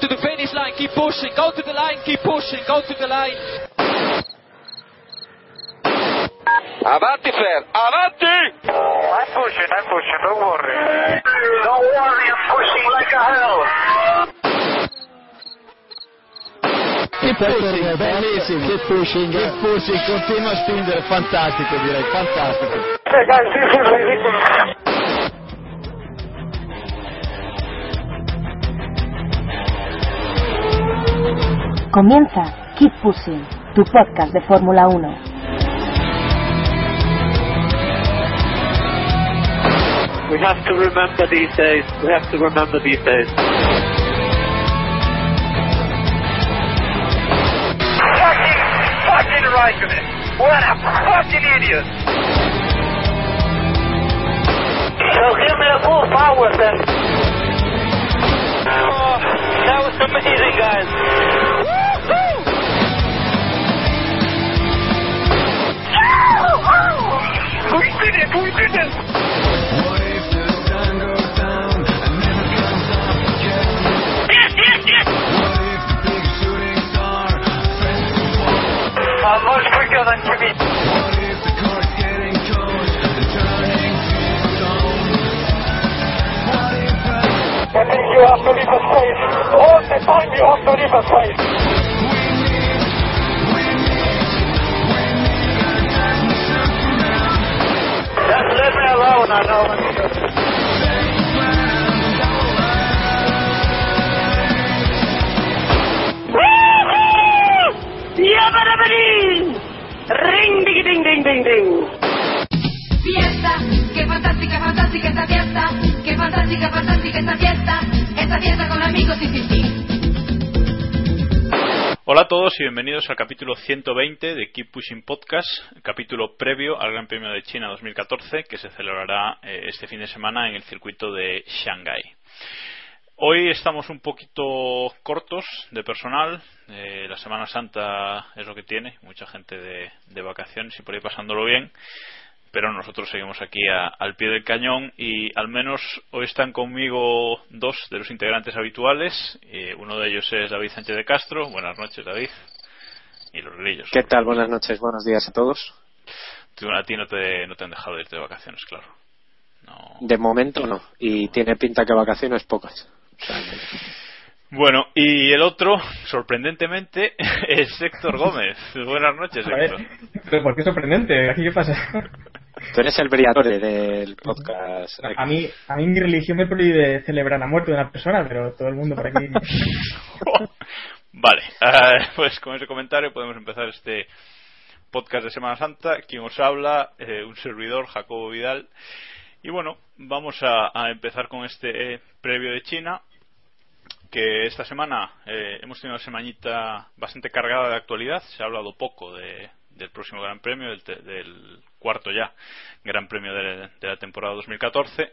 To the finish line, keep pushing, go to the line, keep pushing, go to the line. Avanti, Fer, avanti! I'm pushing, I'm pushing, don't worry. Don't worry, I'm pushing like a hell. Keep pushing, bellissimo. Che pushing, keep pushing, continua a spingere, fantastico direi, fantastico. Hey guys, this is ridiculous. Comienza Keep Pushing, tu podcast de Fórmula 1. We have to remember these days. We have to remember these days. Fucking, fucking Raikkonen. What a fucking idiot. So give me the full power then. Oh, that was amazing, guys. We did it! We did it! Yes, yes, yes! I'm much quicker than Jimmy. I think you have to leave a space. All the time you have to leave a space. Alone, I know! Ring, ding, ding, ding, ding, ding. Fiesta, qué fantástica, fantástica esta fiesta, qué fantástica, fantástica esta fiesta, esta fiesta con amigos y sin fin. Hola a todos y bienvenidos al capítulo 120 de Keep Pushing Podcast, capítulo previo al Gran Premio de China 2014 que se celebrará eh, este fin de semana en el circuito de Shanghái. Hoy estamos un poquito cortos de personal. eh, la Semana Santa es lo que tiene, mucha gente de, de vacaciones y por ahí pasándolo bien. Pero nosotros seguimos aquí a- al pie del cañón y al menos hoy están conmigo dos de los integrantes habituales. eh, uno de ellos es David Sánchez de Castro. Buenas noches, David. Y los grillos. ¿Qué tal? Buenas noches, buenos días a todos. Tú- A ti no te, no te han dejado de irte de vacaciones, claro. No. De momento no, y tiene pinta que vacaciones pocas. O sea, Bueno, y el otro, sorprendentemente, es Héctor Gómez. Buenas noches, Héctor. pero ¿por qué sorprendente? ¿Aquí qué pasa? Tú eres el brillante del podcast. A mí, a mí mi religión me prohíbe celebrar la muerte de una persona, pero todo el mundo por aquí. Vale, eh, pues con ese comentario podemos empezar este podcast de Semana Santa. Quien os habla, eh, un servidor, Jacobo Vidal. Y bueno, vamos a, a empezar con este eh, previo de China. Que esta semana eh, hemos tenido una semanita bastante cargada de actualidad. Se ha hablado poco de- del próximo Gran Premio, del, del cuarto ya Gran Premio de, la temporada 2014.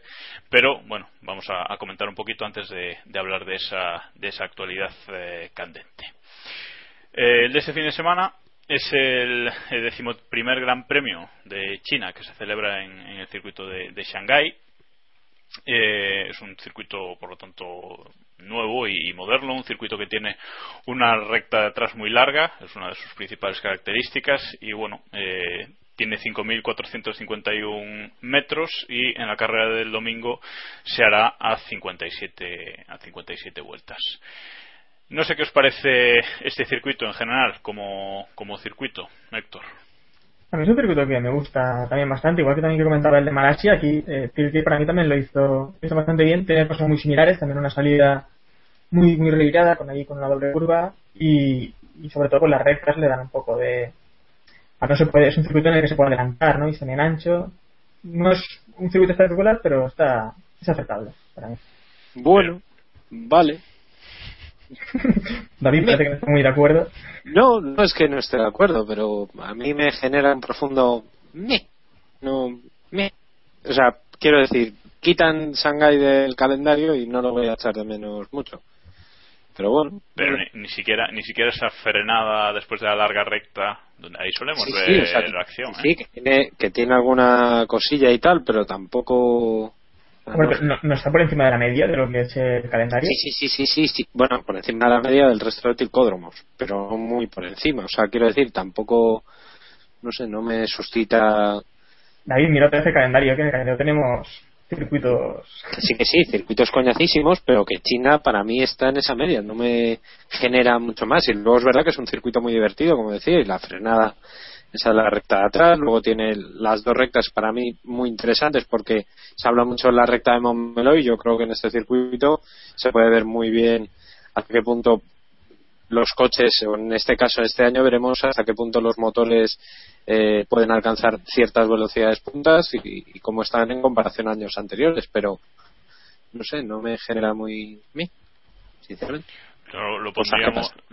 Pero bueno, vamos a, comentar un poquito antes de, de hablar de esa, de esa actualidad eh, candente. Eh, el de este fin de semana es el, el decimoprimer Gran Premio de China que se celebra en, en el circuito de, de Shanghái. Eh, es un circuito, por lo tanto, nuevo y moderno, un circuito que tiene una recta de atrás muy larga, es una de sus principales características, y bueno, eh, tiene 5.451 metros y en la carrera del domingo se hará a 57, a 57 vueltas. No sé qué os parece este circuito en general como, como circuito, Héctor. A mí es un circuito que me gusta también bastante, igual que también que comentaba el de Malasia, aquí eh, para mí también lo hizo, hizo bastante bien, tiene cosas muy similares, también una salida muy muy revirada, con ahí con una doble curva y, sobre todo con las rectas le dan un poco de... no se puede, es un circuito en el que se puede adelantar, ¿no? Y también ancho. No es un circuito espectacular, pero está es aceptable para mí. Bueno, vale. David parece que no está muy de acuerdo. No, no es que no esté de acuerdo, pero a mí me genera un profundo me. No, me. O sea, quiero decir, quitan Shanghai del calendario y no lo voy a echar de menos mucho. Pero bueno. Pero ni, ni siquiera ni siquiera esa frenada después de la larga recta, donde ahí solemos Sí, ver sí, o sea, que- la acción. sí, ¿eh? que tiene, que tiene alguna cosilla y tal, pero tampoco. Bueno, no, no está por encima de la media de lo que es el calendario. Sí, sí, sí, sí, sí. Bueno, por encima de la media del resto de tilcódromos, pero muy por encima. O sea, quiero decir, tampoco, no sé, no me suscita. David, mira otra vez el calendario, que en el calendario tenemos circuitos. Sí, que sí, circuitos coñacísimos, pero que China para mí está en esa media, no me genera mucho más. Y luego es verdad que es un circuito muy divertido, como decía, y la frenada, esa de la recta de atrás. Luego tiene las dos rectas para mí muy interesantes porque se habla mucho de la recta de Montmeló y yo creo que en este circuito se puede ver muy bien hasta qué punto los coches, o en este caso este año veremos hasta qué punto los motores eh, pueden alcanzar ciertas velocidades puntas y, y cómo están en comparación a años anteriores, pero no sé, no me genera muy mí, sinceramente. Lo, ¿qué lo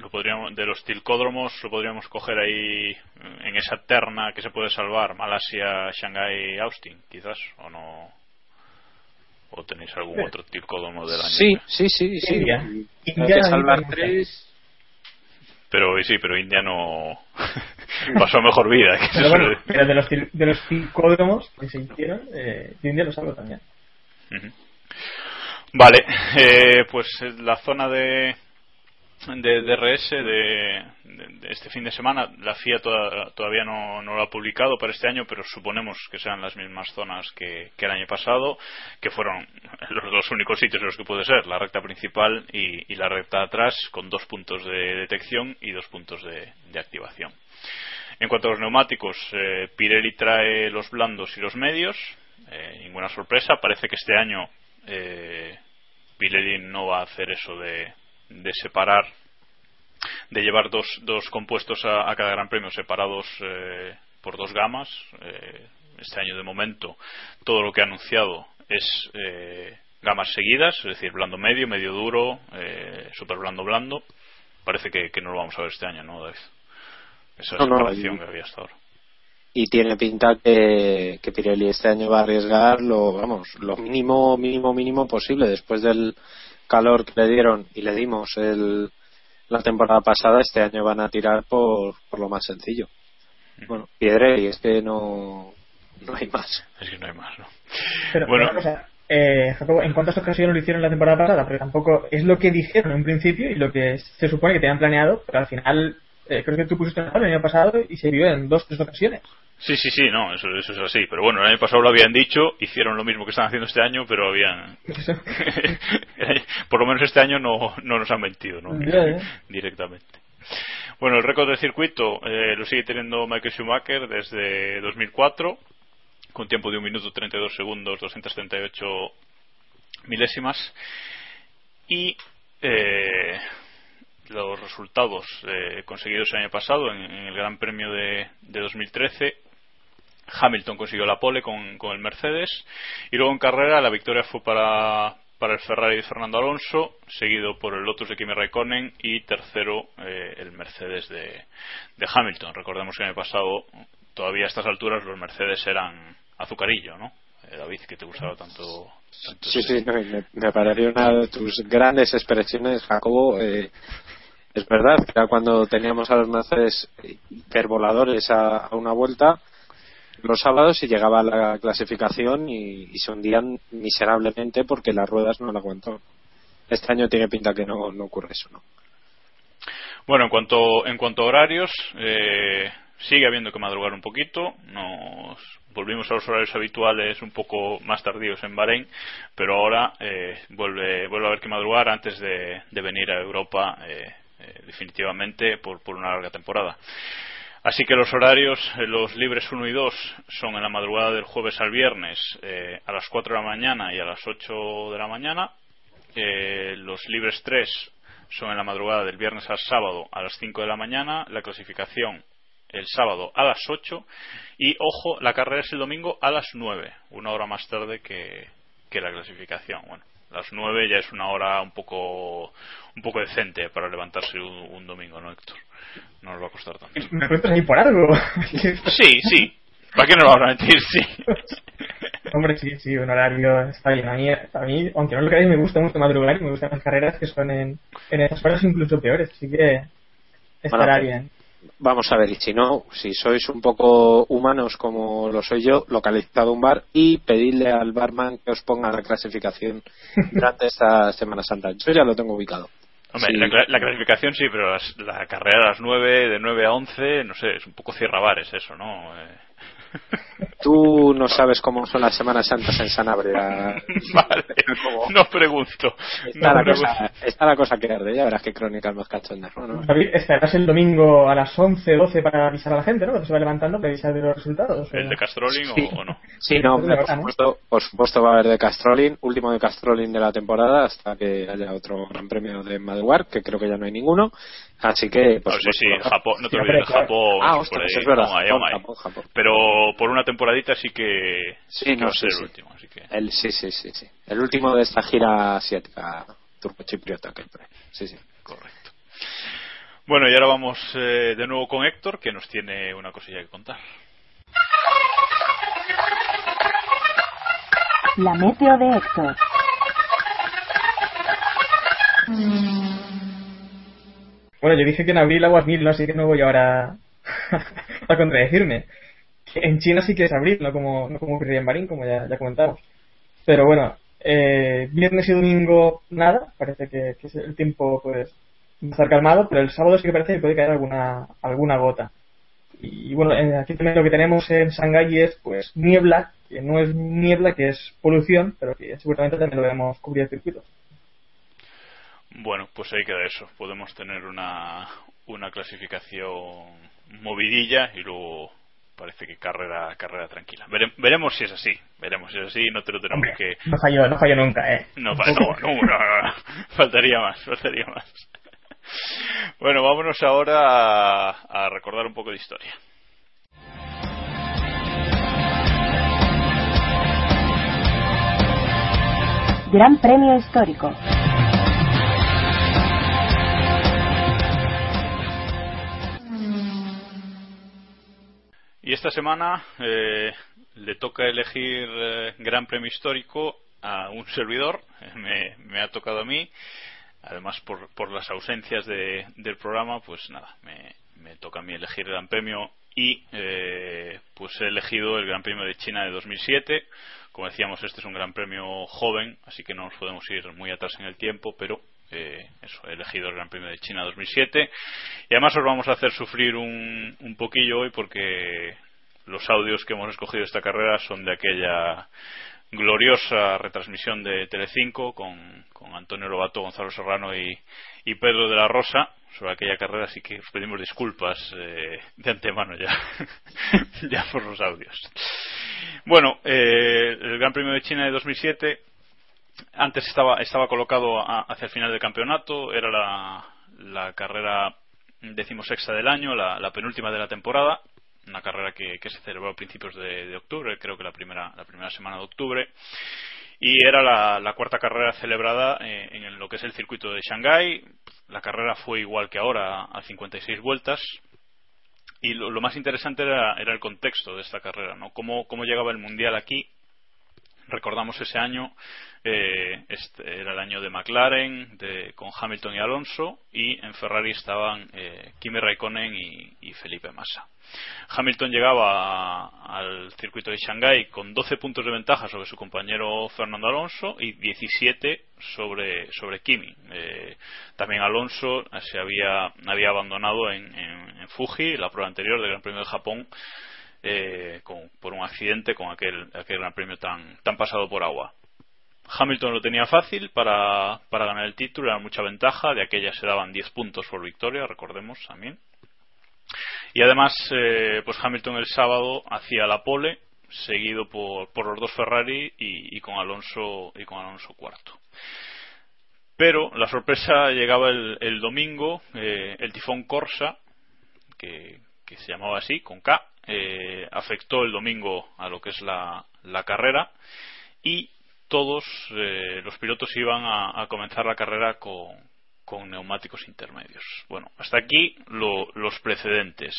podríamos, de los tilcódromos lo podríamos coger ahí en esa terna que se puede salvar, Malasia, Shanghai, Austin, quizás, o no. ¿O tenéis algún Sí. otro tilcódromo del año? Sí, sí, sí, sí. India. Hay India que salvar tres. Pero sí, pero India no pasó mejor vida. que Pero bueno, de los, cir- de los circódromos que se hicieron, eh, India lo salvo también. Vale, eh, pues eh, la zona de, de DRS de, este fin de semana, la FIA toda- todavía no, lo ha publicado para este año, pero suponemos que sean las mismas zonas que, el año pasado, que fueron los dos únicos sitios en los que puede ser, la recta principal y, la recta atrás, con dos puntos de detección y dos puntos de, de activación. En cuanto a los neumáticos, eh, Pirelli trae los blandos y los medios. eh, ninguna sorpresa. Parece que este año eh, Pirelli no va a hacer eso de, de separar, de llevar dos, dos compuestos a, a cada gran premio separados eh, por dos gamas. Eh, este año, de momento, todo lo que ha anunciado es eh, gamas seguidas, es decir, blando medio, medio duro, eh, super blando blando. Parece que, que no lo vamos a ver este año, ¿no, David? Esa No, no, separación y- que había hasta ahora. y tiene pinta que, que Pirelli este año va a arriesgar lo vamos lo mínimo mínimo mínimo posible después del calor que le dieron y le dimos el, la temporada pasada este año van a tirar por, por lo más sencillo bueno Pirelli es que no no hay más Es que no hay más, ¿no? Pero Bueno. una cosa, eh, Jacobo, ¿en cuántas ocasiones lo hicieron la temporada pasada? Porque tampoco es lo que dijeron en un principio y lo que se supone que tenían planeado, pero al final eh, creo que tú pusiste el año pasado y se vio en dos tres ocasiones. Sí, sí, sí, no, eso, eso es así. Pero bueno, el año pasado lo habían dicho, hicieron lo mismo que están haciendo este año, pero habían. Por lo menos este año no, no nos han mentido, ¿no? Ya. Directamente. Bueno, el récord del circuito eh, lo sigue teniendo Michael Schumacher desde 2004, con tiempo de 1 minuto 32 segundos, 238 milésimas. Y eh, los resultados eh, conseguidos el año pasado en, en el Gran Premio de, de 2013 Hamilton consiguió la pole con, con el Mercedes y luego en carrera la victoria fue para, para el Ferrari de Fernando Alonso seguido por el Lotus de Kimi Raikkonen y tercero eh, el Mercedes de, de Hamilton. Recordemos que el año pasado todavía a estas alturas los Mercedes eran azucarillo ¿no? Eh, David que te gustaba tanto, tanto sí sí no, me, me pareció una de tus grandes expresiones Jacobo. Eh, es verdad que cuando teníamos a los Mercedes hipervoladores a, a una vuelta los sábados y llegaba la clasificación y, se hundían miserablemente porque las ruedas no la aguantaban. Este año tiene pinta que no, no ocurre eso, ¿no? Bueno, en cuanto, en cuanto a horarios, eh, sigue habiendo que madrugar un poquito. Nos volvimos a los horarios habituales un poco más tardíos en Bahrein, pero ahora eh, vuelve, vuelve a haber que madrugar antes de, de venir a Europa eh, eh, definitivamente por, por una larga temporada. Así que los horarios, eh, los libres 1 y 2, son en la madrugada del jueves al viernes eh, a las 4 de la mañana y a las 8 de la mañana. Los libres 3 son en la madrugada del viernes al sábado a las 5 de la mañana. La clasificación el sábado a las 8. Y ojo, la carrera es el domingo a las 9, una hora más tarde que, que la clasificación. Bueno, las 9 ya es una hora un poco un poco decente para levantarse un, domingo, ¿no, Héctor? No nos va a costar tanto. ¿Me cuentas ahí por algo? sí, sí. ¿Para qué nos vamos a mentir? Sí. Hombre, sí, sí, un horario está bien. A mí, a mí aunque no lo creáis, me gusta mucho madrugar y me gustan las carreras que son en, en esas horas incluso peores, así que estará bien. Vamos a ver, y si no, si sois un poco humanos como lo soy yo, localizad un bar y pedidle al barman que os ponga la clasificación durante esta Semana Santa. Yo ya lo tengo ubicado. Hombre, la, clasificación sí, pero la carrera a las 9, de 9 a 11, no sé, es un poco cierra bares eso, ¿no? Eh, Tú no sabes cómo son las Semanas Santas en Sanabria. vale, no pregunto. Está, la Cosa, está, la Cosa, que arde, ya verás qué crónicas más cachondas. ¿no? David, estarás el domingo a las 11, 12 para avisar a la gente, ¿no? Que se va levantando para avisar de los resultados. ¿El de Castrolling o, no? Sí, no, por, supuesto, por supuesto va a haber de Castrolling, último de Castrolling de la temporada hasta que haya otro gran premio de Madewar, que creo que ya no hay ninguno. Así que, pues. sí, sí, Japón, no te olvides, Japón. Ah, ostras, es verdad. Japón, Japón, Pero por una temporadita sí que. Sí, no, sí, el último. Así que... el, sí, sí, sí, sí. El último de esta gira asiática, turco-chipriota, que Sí, sí. Correcto. Bueno, y ahora vamos eh, de nuevo con Héctor, que nos tiene una cosilla que contar. La meteo de Héctor. Bueno, yo dije que en abril aguas mil, ¿no? así que no voy ahora a contradecirme. En China sí que es abril, no como, no como ocurría en Marín, como ya, ya comentamos. Pero bueno, eh, viernes y domingo nada, parece que, el tiempo pues va a estar calmado, pero el sábado sí que parece que puede caer alguna, alguna gota. Y bueno, aquí también lo que tenemos en Shanghái es pues niebla, que no es niebla, que es polución, pero que seguramente también lo vemos cubrir el circuito. Bueno, pues ahí queda eso. Podemos tener una, una clasificación movidilla y luego parece que carrera carrera tranquila. veremos si es así. Veremos si es así. No te lo tenemos que. No falló, no falló nunca, ¿eh? No, no, no, no, faltaría más, faltaría más. Bueno, vámonos ahora a recordar un poco de historia. Gran Premio Histórico. Y esta semana eh, le toca elegir eh, Gran Premio Histórico a un servidor, me, me, ha tocado a mí, además por, por las ausencias de, del programa, pues nada, me, toca a mí elegir Gran Premio. Y eh, pues he elegido el Gran Premio de China de 2007. Como decíamos, este es un Gran Premio joven, así que no nos podemos ir muy atrás en el tiempo, pero eso, he elegido el Gran Premio de China 2007 y además os vamos a hacer sufrir un, un poquillo hoy porque los audios que hemos escogido esta carrera son de aquella gloriosa retransmisión de Telecinco con, con Antonio Lobato, Gonzalo Serrano y, y, Pedro de la Rosa sobre aquella carrera, así que os pedimos disculpas eh, de antemano ya, ya por los audios. Bueno, eh, el Gran Premio de China de 2007 antes estaba, estaba colocado hacia el final del campeonato, era la, carrera decimosexta del año, la, penúltima de la temporada, una carrera que, se celebró a principios de, octubre, creo que la primera, la primera semana de octubre, y era la, cuarta carrera celebrada eh, en, lo que es el circuito de Shanghái. La carrera fue igual que ahora, a 56 vueltas, y lo, más interesante era, era, el contexto de esta carrera, ¿no? Cómo, cómo llegaba el Mundial aquí. Recordamos ese año eh, este era el año de McLaren de, con Hamilton y Alonso y en Ferrari estaban eh, Kimi Raikkonen y, Felipe Massa. Hamilton llegaba al circuito de Shanghái con 12 puntos de ventaja sobre su compañero Fernando Alonso y 17 sobre, sobre Kimi. Eh, también Alonso se había, había abandonado en, en, Fuji, la prueba anterior del Gran Premio de Japón, eh, por un accidente con aquel, aquel Gran Premio tan, tan pasado por agua. Hamilton lo tenía fácil para, para ganar el título, era mucha ventaja, de aquella se daban 10 puntos por victoria, recordemos también. Y además, eh, pues Hamilton el sábado hacía la pole, seguido por, por los dos Ferrari y, con Alonso y con Alonso cuarto. Pero la sorpresa llegaba el, domingo, eh, el tifón Corsa, que, se llamaba así, con K, eh, afectó el domingo a lo que es la, la carrera y todos eh, los pilotos iban a, comenzar la carrera con, neumáticos intermedios. Bueno, hasta aquí los precedentes.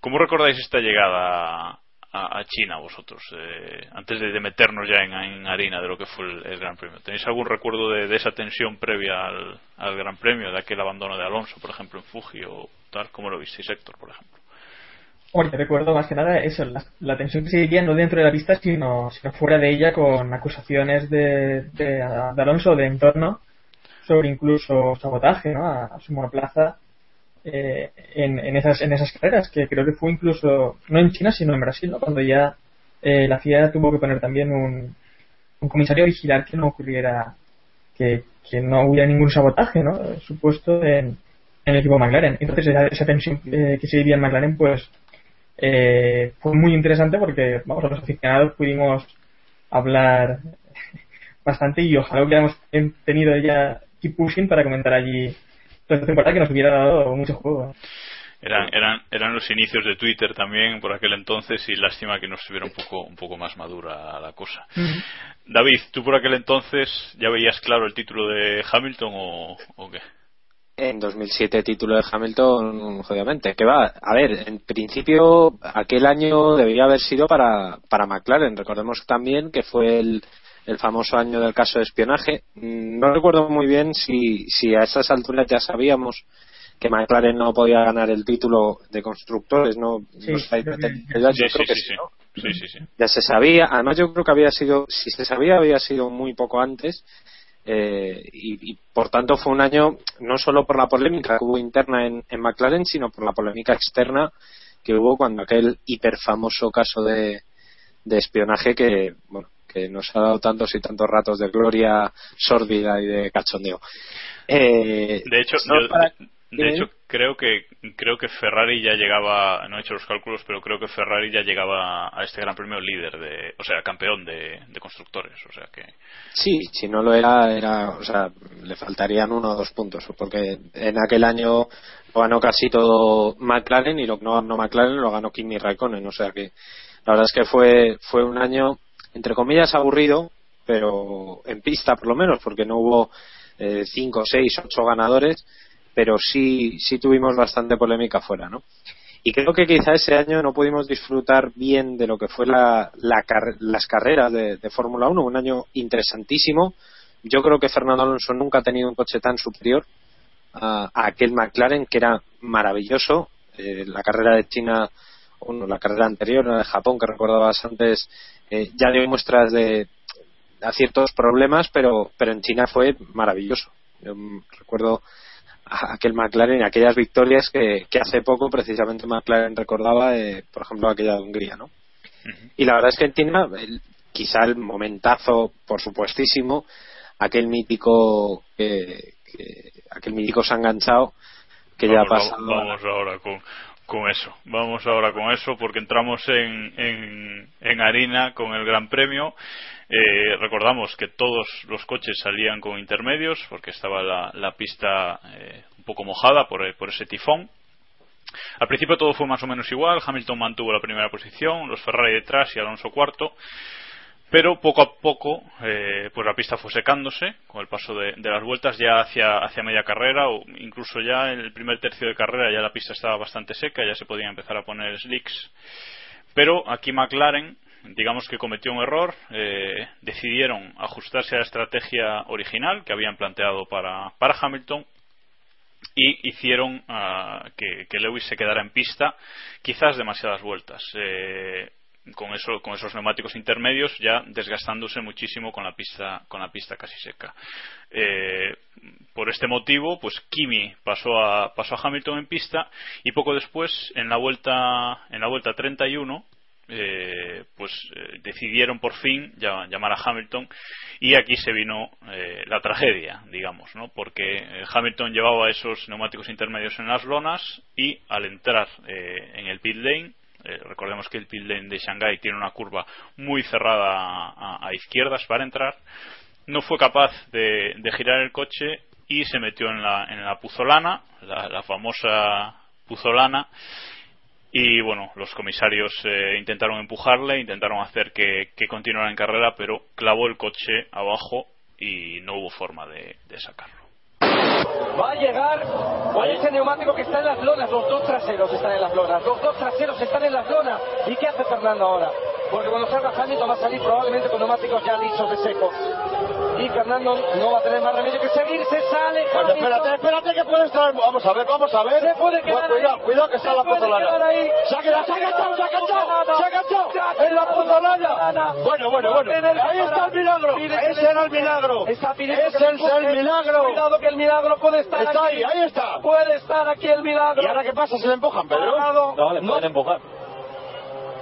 ¿Cómo recordáis esta llegada a, China vosotros, eh, antes de, meternos ya en, harina de lo que fue el, Gran Premio? ¿Tenéis algún recuerdo de, esa tensión previa al, Gran Premio, de aquel abandono de Alonso, por ejemplo, en Fuji o tal? ¿Cómo lo visteis, Héctor, por ejemplo? Bueno, recuerdo más que nada eso, la, tensión que se vivía no dentro de la pista, sino, fuera de ella con acusaciones de, de, Alonso de entorno sobre incluso sabotaje ¿no? a su monoplaza eh, en, en, esas, en esas carreras, que creo que fue incluso, no en China, sino en Brasil, cuando ya eh, la FIA tuvo que poner también un, un comisario a vigilar que no ocurriera, que, que no hubiera ningún sabotaje ¿no? supuesto en, en el equipo McLaren. Entonces esa, tensión eh, que se vivía en McLaren pues eh, fue muy interesante porque vamos los aficionados pudimos hablar bastante y ojalá hubiéramos tenido ya keep pushing para comentar allí esta temporada que nos hubiera dado mucho juego. Eran, eran, eran los inicios de Twitter también por aquel entonces y lástima que no estuviera un poco, un poco más madura la cosa. David, ¿tú por aquel entonces ya veías claro el título de Hamilton o, o qué? En 2007 título de Hamilton, obviamente. Que va, a ver, en principio aquel año debería haber sido para, para McLaren. Recordemos también que fue el, el famoso año del caso de espionaje. Mm, no recuerdo muy bien si, si a esas alturas ya sabíamos que McLaren no podía ganar el título de constructores, ¿no? Sí, sí, Ya se sabía, además yo creo que había sido, si se sabía, había sido muy poco antes. Eh, y, por tanto fue un año no solo por la polémica que hubo interna en, en McLaren, sino por la polémica externa que hubo cuando aquel hiperfamoso caso de, de espionaje que, bueno, que nos ha dado tantos y tantos ratos de gloria sórdida y de cachondeo. Eh, de hecho, de hecho creo que creo que Ferrari ya llegaba, no he hecho los cálculos, pero creo que Ferrari ya llegaba a este Gran Premio líder de, o sea, campeón de, constructores, o sea que. Sí, si no lo era, era, o sea, le faltarían uno o dos puntos, porque en aquel año lo ganó casi todo McLaren y lo que no ganó McLaren lo ganó Kimi Raikkonen, o sea que la verdad es que fue fue un año entre comillas, aburrido, pero en pista por lo menos, porque no hubo eh, cinco, seis, ocho ganadores, pero sí, sí tuvimos bastante polémica fuera, ¿no? Y creo que quizá ese año no pudimos disfrutar bien de lo que fue la, las carreras de, Fórmula 1, un año interesantísimo. Yo creo que Fernando Alonso nunca ha tenido un coche tan superior a, aquel McLaren, que era maravilloso. Eh, la carrera de China, bueno, la carrera anterior, la de Japón, que recordabas antes, eh, ya dio muestras de a ciertos problemas, pero, pero en China fue maravilloso. Yo recuerdo aquel McLaren, aquellas victorias que, que hace poco precisamente McLaren recordaba, eh, por ejemplo, aquella de Hungría, ¿no? Y la verdad es que en China, quizá el momentazo, por supuestísimo, aquel mítico que, aquel mítico se ha enganchado que ya ha pasado. Vamos ahora con, con eso. Vamos ahora con eso porque entramos en, en, harina con el Gran Premio. Eh, recordamos que todos los coches salían con intermedios porque estaba la, pista eh, un poco mojada por, por ese tifón. Al principio todo fue más o menos igual. Hamilton mantuvo la primera posición, los Ferrari detrás y Alonso cuarto pero poco a poco eh, pues la pista fue secándose con el paso de, las vueltas ya hacia, hacia media carrera o incluso ya en el primer tercio de carrera ya la pista estaba bastante seca ya se podían empezar a poner slicks pero aquí McLaren digamos que cometió un error eh, decidieron ajustarse a la estrategia original que habían planteado para, para Hamilton y hicieron uh, que, que, Lewis se quedara en pista quizás demasiadas vueltas eh, con, eso, con esos neumáticos intermedios ya desgastándose muchísimo con la pista, con la pista casi seca. Eh, por este motivo, pues Kimi pasó a, pasó a Hamilton en pista y poco después, en la vuelta, en la vuelta 31, eh, pues eh, decidieron por fin llamar a Hamilton y aquí se vino eh, la tragedia, digamos, ¿no? porque Hamilton llevaba esos neumáticos intermedios en las lonas y al entrar en el pit lane eh, recordemos que el pit lane de Shanghai tiene una curva muy cerrada a, izquierdas para entrar. No fue capaz de, girar el coche y se metió en la, en la puzolana, la, famosa puzolana, y bueno, los comisarios eh, intentaron empujarle, intentaron hacer que, que, continuara en carrera, pero clavó el coche abajo y no hubo forma de, sacarlo. Va a llegar, oye ese neumático que está en las lonas, los dos traseros están en las lonas, los dos traseros están en las lonas. ¿Y qué hace Fernando ahora? Porque cuando salga Hamilton va a salir probablemente con neumáticos ya lisos de seco. Y Fernando no va a tener más remedio que seguir, se sale. Bueno, espérate, espérate que puede estar. Vamos a ver, vamos a ver. Se puede quedar cuidado, ahí. cuidado que está Se la puede puta quedar ahí. Se ha quedado, se ha enganchado, se ha enganchado, se ha enganchado. En la puta lana. Bueno, bueno, bueno. Ahí está el milagro. Ese era el milagro. Está Ese es el milagro. Cuidado que el milagro puede estar Está aquí. ahí, ahí está. Puede estar aquí el milagro. ¿Y ahora qué pasa? ¿Se le empujan, Pedro? No, le pueden empujar.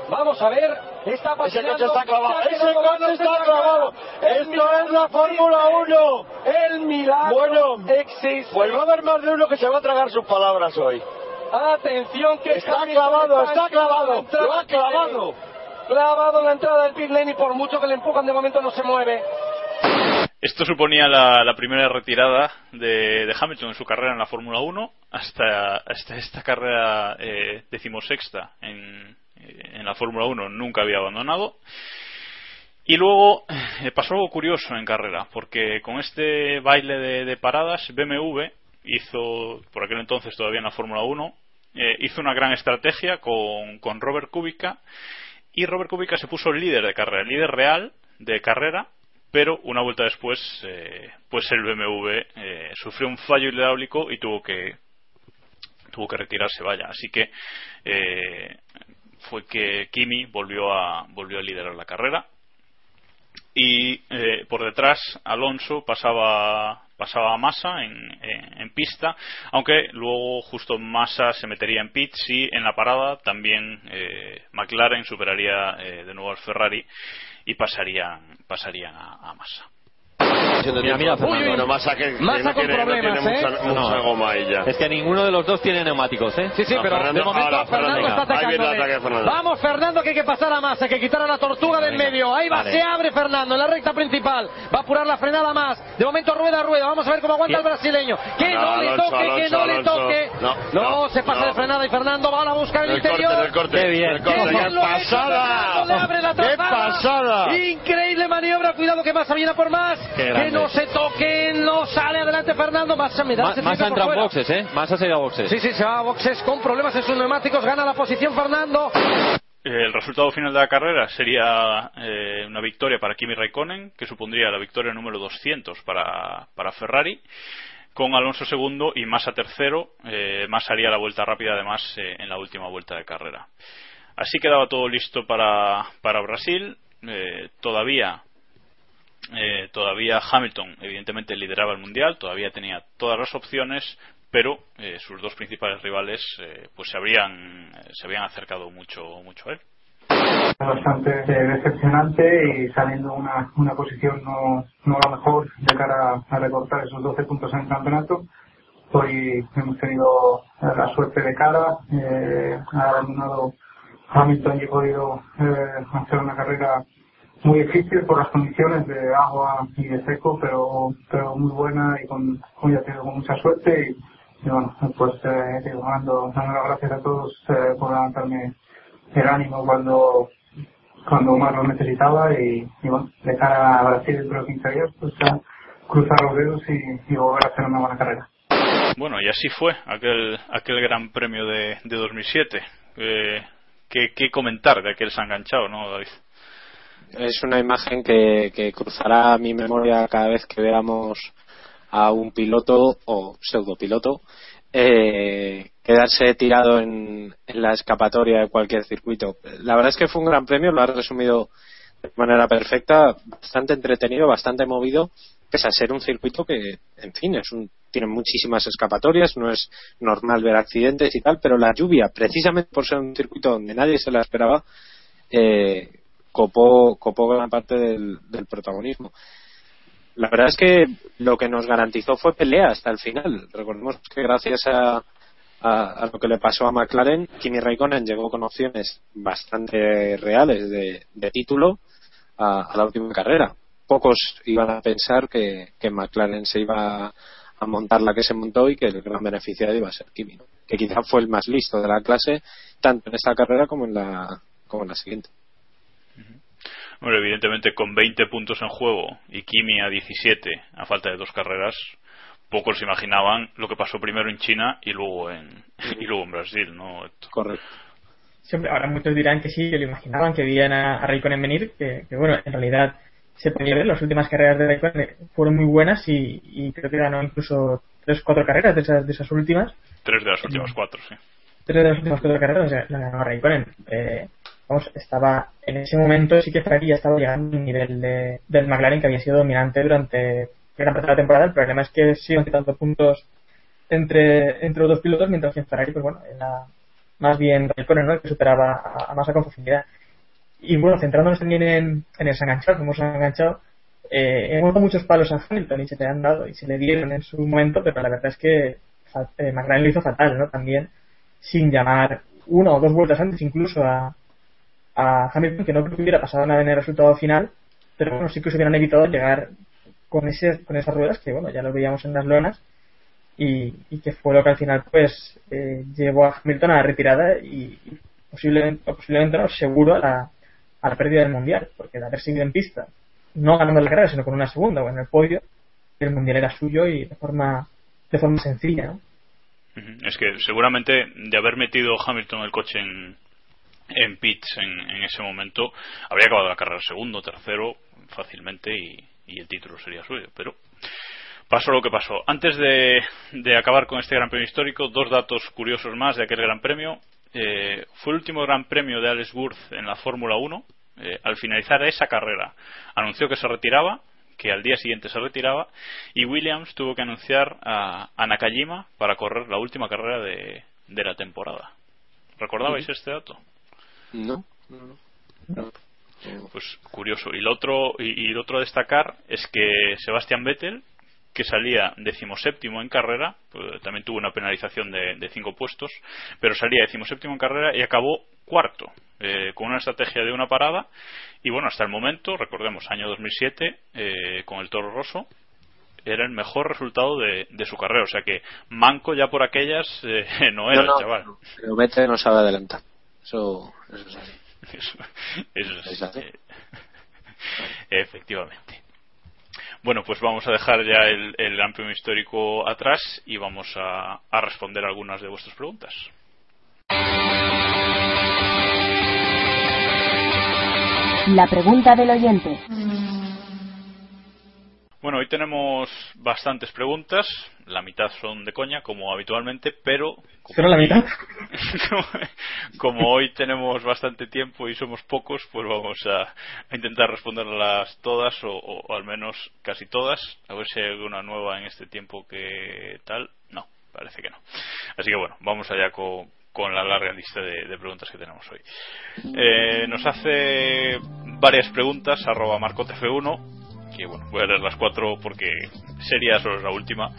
Vamos a ver, está Ese paseando. coche está clavado. Ese coche está la clavado. Esto milagro es la Fórmula 1. El milagro Bueno, existe. Pues va a haber más de uno que se va a tragar sus palabras hoy. Atención que Está Hamilton clavado, está en la clavado. entrada Lo ha clavado. Clavado en la entrada del pit lane y por mucho que le empujan de momento no se mueve. Esto suponía la, la primera retirada de, de, Hamilton en su carrera en la Fórmula 1 hasta, hasta esta carrera eh, decimosexta en, en la Fórmula 1 nunca había abandonado. Y luego eh, pasó algo curioso en carrera, porque con este baile de, paradas, BMW hizo, por aquel entonces todavía en la Fórmula 1, eh, hizo una gran estrategia con, con Robert Kubica y Robert Kubica se puso líder de carrera, líder real de carrera, pero una vuelta después, eh, pues el BMW sufrió un fallo hidráulico y tuvo que tuvo que retirarse, vaya. Así que fue que Kimi volvió a volvió a liderar la carrera y eh, por detrás Alonso pasaba pasaba a Massa en, en, en, pista, aunque luego justo Massa se metería en pits y en la parada también eh, McLaren superaría eh, de nuevo al Ferrari y pasarían pasarían a, a Massa. Mira, mira, Uy, bueno, Massa que, que Massa no con tiene, no problemas, tiene ¿eh? mucha, mucha No. goma ya. Es que ninguno de los dos tiene neumáticos, ¿eh? Sí, sí, No, pero Fernando, de momento ahora, Fernando, Fernando, está atacando. ataque Fernando. Vamos, Fernando, que hay que pasar a Massa, que quitar a la tortuga del Venga. medio. Ahí va, Vale. se abre Fernando en la recta principal. Va a apurar la frenada más. De momento rueda a rueda. Vamos a ver cómo aguanta el brasileño. Que no, le Alonso, toque, que no Alonso, le toque. No, se pasa de frenada y Fernando va a buscar el, El corte, interior. el corte. Qué bien. el corte. ¡Qué ¡Qué bien Fernando! La pasada! ¡Qué pasada! Increíble maniobra, cuidado que Massa viene por más. Que no se toquen, no sale adelante Fernando. Massa me da Ma- Massa entra en boxes, ¿eh? Massa se irá a boxes. Sí, sí, se va a boxes con problemas en sus neumáticos. Gana la posición Fernando. El resultado final de la carrera sería eh, una victoria para Kimi Raikkonen, que supondría la victoria número 200 para, para Ferrari, con Alonso segundo y Massa tercero. Eh, Massa haría la vuelta rápida además eh, en la última vuelta de carrera. Así quedaba todo listo para, para Brasil. Eh, todavía eh, todavía Hamilton evidentemente lideraba el mundial, todavía tenía todas las opciones, pero eh, sus dos principales rivales eh, pues se habrían se habían acercado mucho mucho a él. bastante eh, decepcionante y saliendo una, una posición no, no la mejor de cara a recortar esos 12 puntos en el campeonato. Hoy hemos tenido eh, la suerte de cara, eh, ha abandonado Hamilton y he podido eh, hacer una carrera muy difícil por las condiciones de agua y de seco, pero, pero muy buena y con, ya te digo, con mucha suerte. Y, y bueno, pues eh, digo, dando, las gracias a todos eh, por levantarme el ánimo cuando cuando más lo necesitaba y, bueno, de cara a Brasil dentro de 15 días, pues a cruzar los dedos y, y volver a hacer una buena carrera. Bueno, y así fue aquel, aquel gran premio de, de 2007. Eh, ¿qué, ¿Qué comentar de aquel sanganchado, no, David? Es una imagen que, que cruzará mi memoria cada vez que veamos a un piloto o pseudopiloto eh, quedarse tirado en, en, la escapatoria de cualquier circuito. La verdad es que fue un gran premio, lo ha resumido de manera perfecta, bastante entretenido, bastante movido, pese a ser un circuito que, en fin, es un, tiene muchísimas escapatorias, no es normal ver accidentes y tal, pero la lluvia, precisamente por ser un circuito donde nadie se la esperaba, eh, copó, copó gran parte del, del protagonismo la verdad es que lo que nos garantizó fue pelea hasta el final. Recordemos que gracias a, a, a, lo que le pasó a McLaren, Kimi Raikkonen llegó con opciones bastante reales de, de título a, la última carrera. Pocos iban a pensar que, que McLaren se iba a montar la que se montó y que el gran beneficiario iba a ser Kimi. que quizá fue el más listo de la clase, tanto en esta carrera como en la, como en la siguiente. Bueno, evidentemente con 20 puntos en juego y Kimi a 17 a falta de dos carreras, pocos imaginaban lo que pasó primero en China y luego en, y luego en Brasil, ¿no? Correcto. Siempre, ahora muchos dirán que sí, que lo imaginaban, que veían a, a Raikkonen venir, que, que, bueno, en realidad se podía ver, las últimas carreras de Raikkonen fueron muy buenas y, y creo que ganó incluso tres cuatro carreras de esas, de esas últimas. Tres de las últimas cuatro, sí. Tres de las últimas cuatro carreras, o sea, la ganó Raikkonen. Eh, vamos, estaba, en ese momento sí que Ferrari ya estaba llegando al nivel de, del McLaren que había sido dominante durante gran parte de la temporada. El problema es que siguen quitando puntos entre, entre los dos pilotos, mientras que en Ferrari, pues bueno, era más bien Raikkonen, ¿no? que superaba a, a Massa con facilidad. Y bueno, centrándonos también en, en el enganchado, que hemos enganchado, eh, hemos dado muchos palos a Hamilton y se le han dado y se le dieron en su momento, pero la verdad es que eh, McLaren lo hizo fatal, ¿no? También sin llamar una o dos vueltas antes incluso a, a Hamilton, que no creo que hubiera pasado nada en el resultado final, pero bueno, sí que se hubieran evitado llegar con, ese, con esas ruedas, que bueno, ya lo veíamos en las lonas, y, y que fue lo que al final pues eh, llevó a Hamilton a la retirada y, posiblemente, posiblemente no, seguro a la, a la pérdida del mundial, porque de haber seguido en pista, no ganando la carrera, sino con una segunda o en el podio, el mundial era suyo y de forma, de forma sencilla, ¿no? Es que seguramente de haber metido Hamilton el coche en, en pits en, en, ese momento, habría acabado la carrera segundo, tercero, fácilmente y, y el título sería suyo. Pero pasó lo que pasó. Antes de, de, acabar con este Gran Premio histórico, dos datos curiosos más de aquel Gran Premio. Eh, fue el último Gran Premio de Alex Worth en la Fórmula 1. Eh, al finalizar esa carrera, anunció que se retiraba que al día siguiente se retiraba y Williams tuvo que anunciar a, a Nakajima para correr la última carrera de, de la temporada. ¿Recordabais este dato? No, no, no. Pues curioso. Y lo otro, y, y lo otro a destacar es que Sebastian Vettel, que salía decimoséptimo en carrera, pues también tuvo una penalización de, de, cinco puestos, pero salía decimoséptimo en carrera y acabó cuarto, eh, con una estrategia de una parada. Y bueno, hasta el momento, recordemos, año 2007, eh, con el Toro Rosso, era el mejor resultado de, de, su carrera. O sea que manco ya por aquellas eh, no era, no, no, chaval. Pero Vettel no sabe adelantar. Eso, eso es así. Eso, eso es, ¿Es así? efectivamente. Bueno, pues vamos a dejar ya el, Premio histórico atrás y vamos a, a responder algunas de vuestras preguntas. La pregunta del oyente. Bueno, hoy tenemos bastantes preguntas. La mitad son de coña, como habitualmente, pero. Como ¿Pero la mitad? como, como hoy tenemos bastante tiempo y somos pocos, pues vamos a, a intentar responderlas todas, o, o, o, al menos casi todas. A ver si hay alguna nueva en este tiempo que tal. No, parece que no. Así que bueno, vamos allá con, con la larga lista de, de, preguntas que tenemos hoy. Eh, nos hace varias preguntas, arroba marcotf1, que bueno, voy a leer las cuatro porque sería solo la última.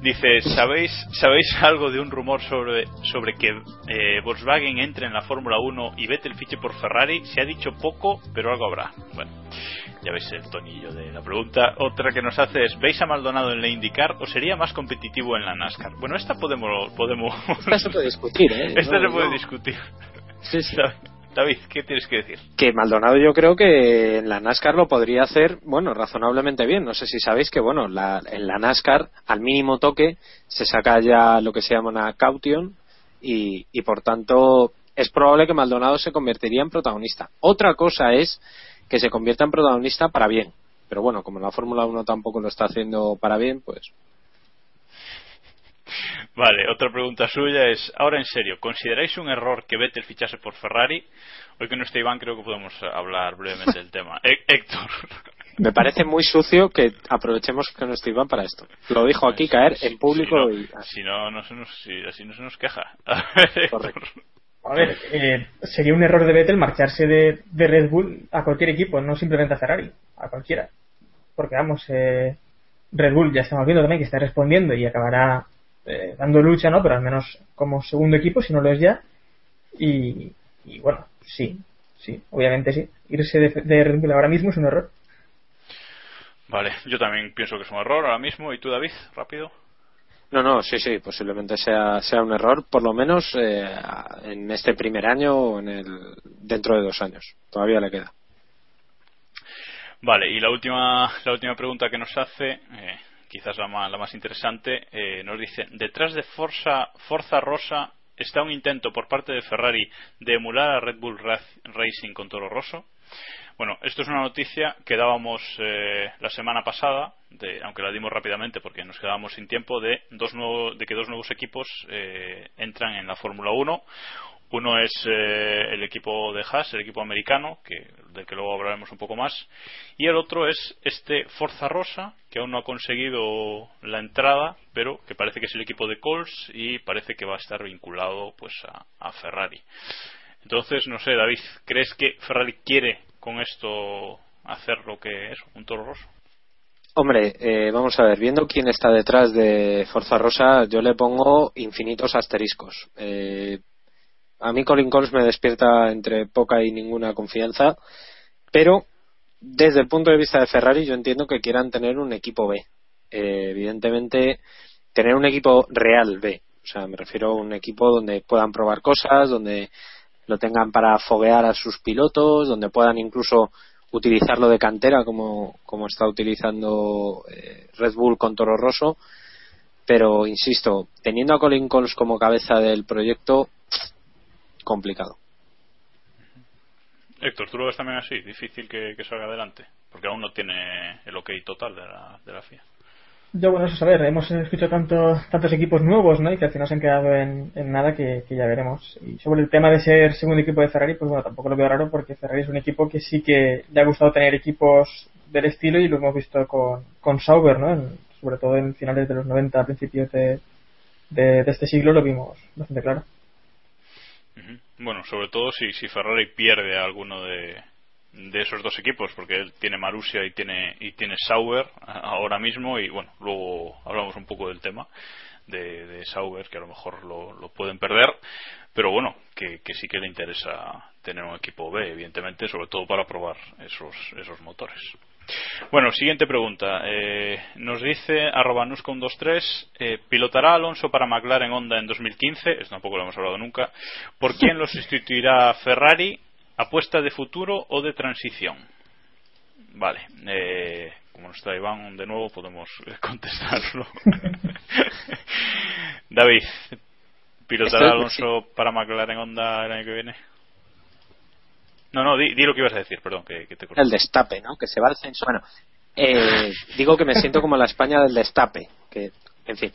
Dice, ¿sabéis, ¿sabéis algo de un rumor sobre, sobre que eh, Volkswagen entre en la Fórmula 1 y Vettel fiche por Ferrari? Se ha dicho poco, pero algo habrá. Bueno, ya veis el tonillo de la pregunta. Otra que nos hace es, ¿veis a Maldonado en la IndyCar o sería más competitivo en la NASCAR? Bueno, esta podemos... podemos... Esta se puede discutir, ¿eh? Esta no, se puede no. discutir. Sí, sí. David, ¿qué tienes que decir? Que Maldonado yo creo que en la NASCAR lo podría hacer, bueno, razonablemente bien. No sé si sabéis que, bueno, la, en la NASCAR al mínimo toque se saca ya lo que se llama una caution y, y por tanto es probable que Maldonado se convertiría en protagonista. Otra cosa es que se convierta en protagonista para bien. Pero bueno, como la Fórmula 1 tampoco lo está haciendo para bien, pues Vale, otra pregunta suya es, ahora en serio, ¿consideráis un error que Vettel fichase por Ferrari? Hoy que no está Iván creo que podemos hablar brevemente del tema. H Héctor. Me parece muy sucio que aprovechemos que no está Iván para esto. Lo dijo aquí caer en público si no, y... Si no, no se nos, si, así no se nos queja. Correcto. A ver, eh, sería un error de Vettel marcharse de, de, Red Bull a cualquier equipo, no simplemente a Ferrari, a cualquiera. Porque vamos, eh, Red Bull ya estamos viendo también que está respondiendo y acabará eh, dando lucha, ¿no? Pero al menos como segundo equipo, si no lo es ya. Y, y bueno, sí, sí, obviamente sí. Irse de, de, Red Bull ahora mismo es un error. Vale, yo también pienso que es un error ahora mismo. ¿Y tú, David? Rápido. No, no, sí, sí, posiblemente sea, sea un error, por lo menos eh, en este primer año o en el, dentro de dos años. Todavía le queda. Vale, y la última, la última pregunta que nos hace, eh, quizás la más, la más interesante, eh, nos dice, detrás de Forza, Forza Rosa está un intento por parte de Ferrari de emular a Red Bull Racing con Toro Rosso. Bueno, esto es una noticia que dábamos eh, la semana pasada, de, aunque la dimos rápidamente porque nos quedábamos sin tiempo, de, dos nuevos, de que dos nuevos equipos eh, entran en la Fórmula 1. Uno es eh, el equipo de Haas, el equipo americano, que, del que luego hablaremos un poco más, y el otro es este Forza Rosa, que aún no ha conseguido la entrada, pero que parece que es el equipo de Coles y parece que va a estar vinculado pues a, Ferrari. Entonces, no sé, David, ¿crees que Ferrari quiere con esto hacer lo que es un toro roso? Hombre, eh, vamos a ver, viendo quién está detrás de Forza Rosa, yo le pongo infinitos asteriscos. Eh, a mí Colin Coles me despierta entre poca y ninguna confianza, pero desde el punto de vista de Ferrari yo entiendo que quieran tener un equipo B. Eh, evidentemente, tener un equipo real B. O sea, me refiero a un equipo donde puedan probar cosas, donde lo tengan para foguear a sus pilotos, donde puedan incluso utilizarlo de cantera como, como está utilizando eh, Red Bull con Toro Rosso. Pero, insisto, teniendo a Colin Coles como cabeza del proyecto, complicado. Héctor, ¿tú lo ves también así? Difícil que, que salga adelante, porque aún no tiene el ok total de la, de la FIA. Yo, bueno, eso saber, hemos escuchado tanto, tantos equipos nuevos, ¿no? Y que al final se han quedado en, en nada que, que, ya veremos. Y sobre el tema de ser segundo equipo de Ferrari, pues bueno, tampoco lo veo raro porque Ferrari es un equipo que sí que le ha gustado tener equipos del estilo y lo hemos visto con, con Sauber, ¿no? En, sobre todo en finales de los 90, principios de, de, de este siglo lo vimos bastante claro. Bueno, sobre todo si, si Ferrari pierde a alguno de, de esos dos equipos, porque él tiene Marussia y tiene, y tiene Sauber ahora mismo, y bueno, luego hablamos un poco del tema de, de Sauber, que a lo mejor lo, lo pueden perder, pero bueno, que, que, sí que le interesa tener un equipo B, evidentemente, sobre todo para probar esos, esos motores. Bueno, siguiente pregunta. Eh, nos dice arroba nuscom23, eh, ¿pilotará Alonso para McLaren Honda en 2015? Esto tampoco lo hemos hablado nunca. ¿Por quién lo sustituirá Ferrari? ¿Apuesta de futuro o de transición? Vale. Eh, como no está Iván de nuevo, podemos contestarlo. David, ¿pilotará Alonso para McLaren Honda el año que viene? No, no, di, di, lo que ibas a decir, perdón, que, te corté. El destape, ¿no? Que se va al censo. Bueno, eh, digo que me siento como la España del destape. Que, en fin.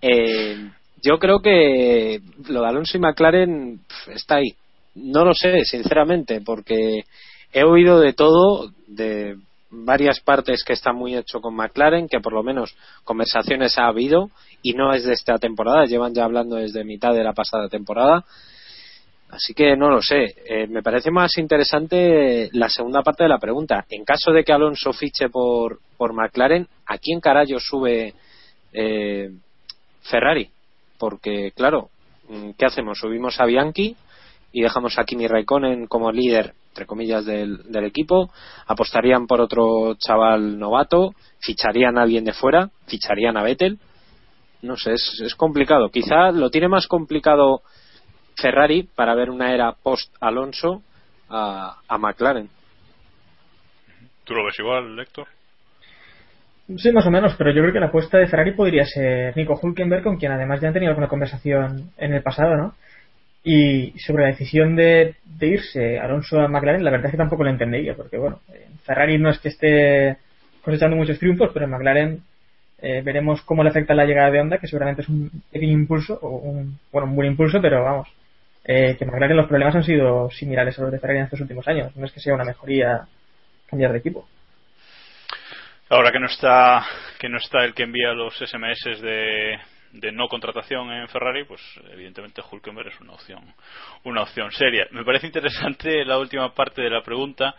Eh, yo creo que lo de Alonso y McLaren está ahí. No lo sé, sinceramente, porque he oído de todo, de varias partes que está muy hecho con McLaren, que por lo menos conversaciones ha habido y no es de esta temporada, llevan ya hablando desde mitad de la pasada temporada. Así que no lo sé. Eh, me parece más interesante la segunda parte de la pregunta. En caso de que Alonso fiche por, por McLaren, ¿a quién carajo sube eh, Ferrari? Porque, claro, ¿qué hacemos? Subimos a Bianchi y dejamos a Kimi Raikkonen como líder, entre comillas, del, del equipo. Apostarían por otro chaval novato, ficharían a alguien de fuera, ficharían a Vettel. No sé, es, es complicado. Quizá lo tiene más complicado Ferrari para ver una era post Alonso a, a McLaren. ¿Tú lo ves igual, Héctor? Sí, más o menos, pero yo creo que la apuesta de Ferrari podría ser Nico Hulkenberg, con quien además ya han tenido alguna conversación en el pasado, ¿no? Y sobre la decisión de, de irse Alonso a McLaren, la verdad es que tampoco lo entendería, porque bueno, Ferrari no es que esté cosechando muchos triunfos, pero en McLaren eh, veremos cómo le afecta la llegada de Honda, que seguramente es un pequeño impulso, o un, bueno, un buen impulso, pero vamos, eh, que McLaren los problemas han sido similares a los de Ferrari en estos últimos años. No es que sea una mejoría cambiar de equipo. Ahora que no está que no está el que envía los SMS de, de no contratación en Ferrari, pues evidentemente Hulkenberg es una opción una opción seria. Me parece interesante la última parte de la pregunta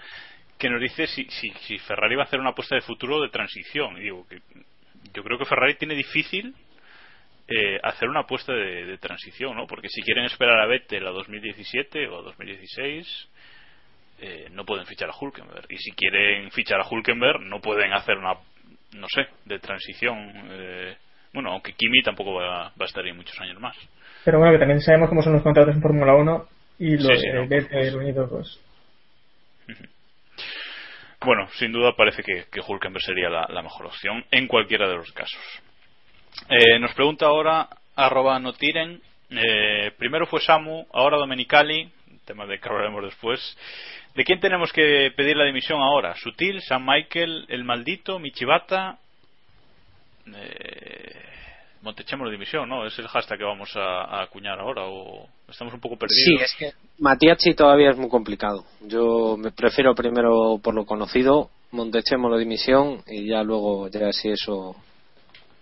que nos dice si, si, si Ferrari va a hacer una apuesta de futuro de transición. Y digo que yo creo que Ferrari tiene difícil eh, hacer una apuesta de, de, transición, ¿no? Porque si quieren esperar a Vettel a 2017 o a 2016, eh, no pueden fichar a Hulkenberg. Y si quieren fichar a Hulkenberg, no pueden hacer una, no sé, de transición. Eh, Bueno, aunque Kimi tampoco va, va a estar ahí muchos años más. Pero bueno, que también sabemos cómo son los contratos en Fórmula 1 y lo Sí, sí, no, Vettel Unido, pues. Bueno, sin duda parece que, que Hulkenberg sería la, la mejor opción en cualquiera de los casos. Eh, nos pregunta ahora arroba notiren. Eh, primero fue Samu, ahora Domenicali, tema de que hablaremos después. ¿De quién tenemos que pedir la dimisión ahora? ¿Sutil, San Michael, el maldito, Michibata? Eh, Montechemos la dimisión, ¿no? Es el hashtag que vamos a, acuñar ahora o estamos un poco perdidos. Sí, es que Matiachi todavía es muy complicado. Yo me prefiero primero por lo conocido, Montechemo la dimisión y ya luego, ya si eso.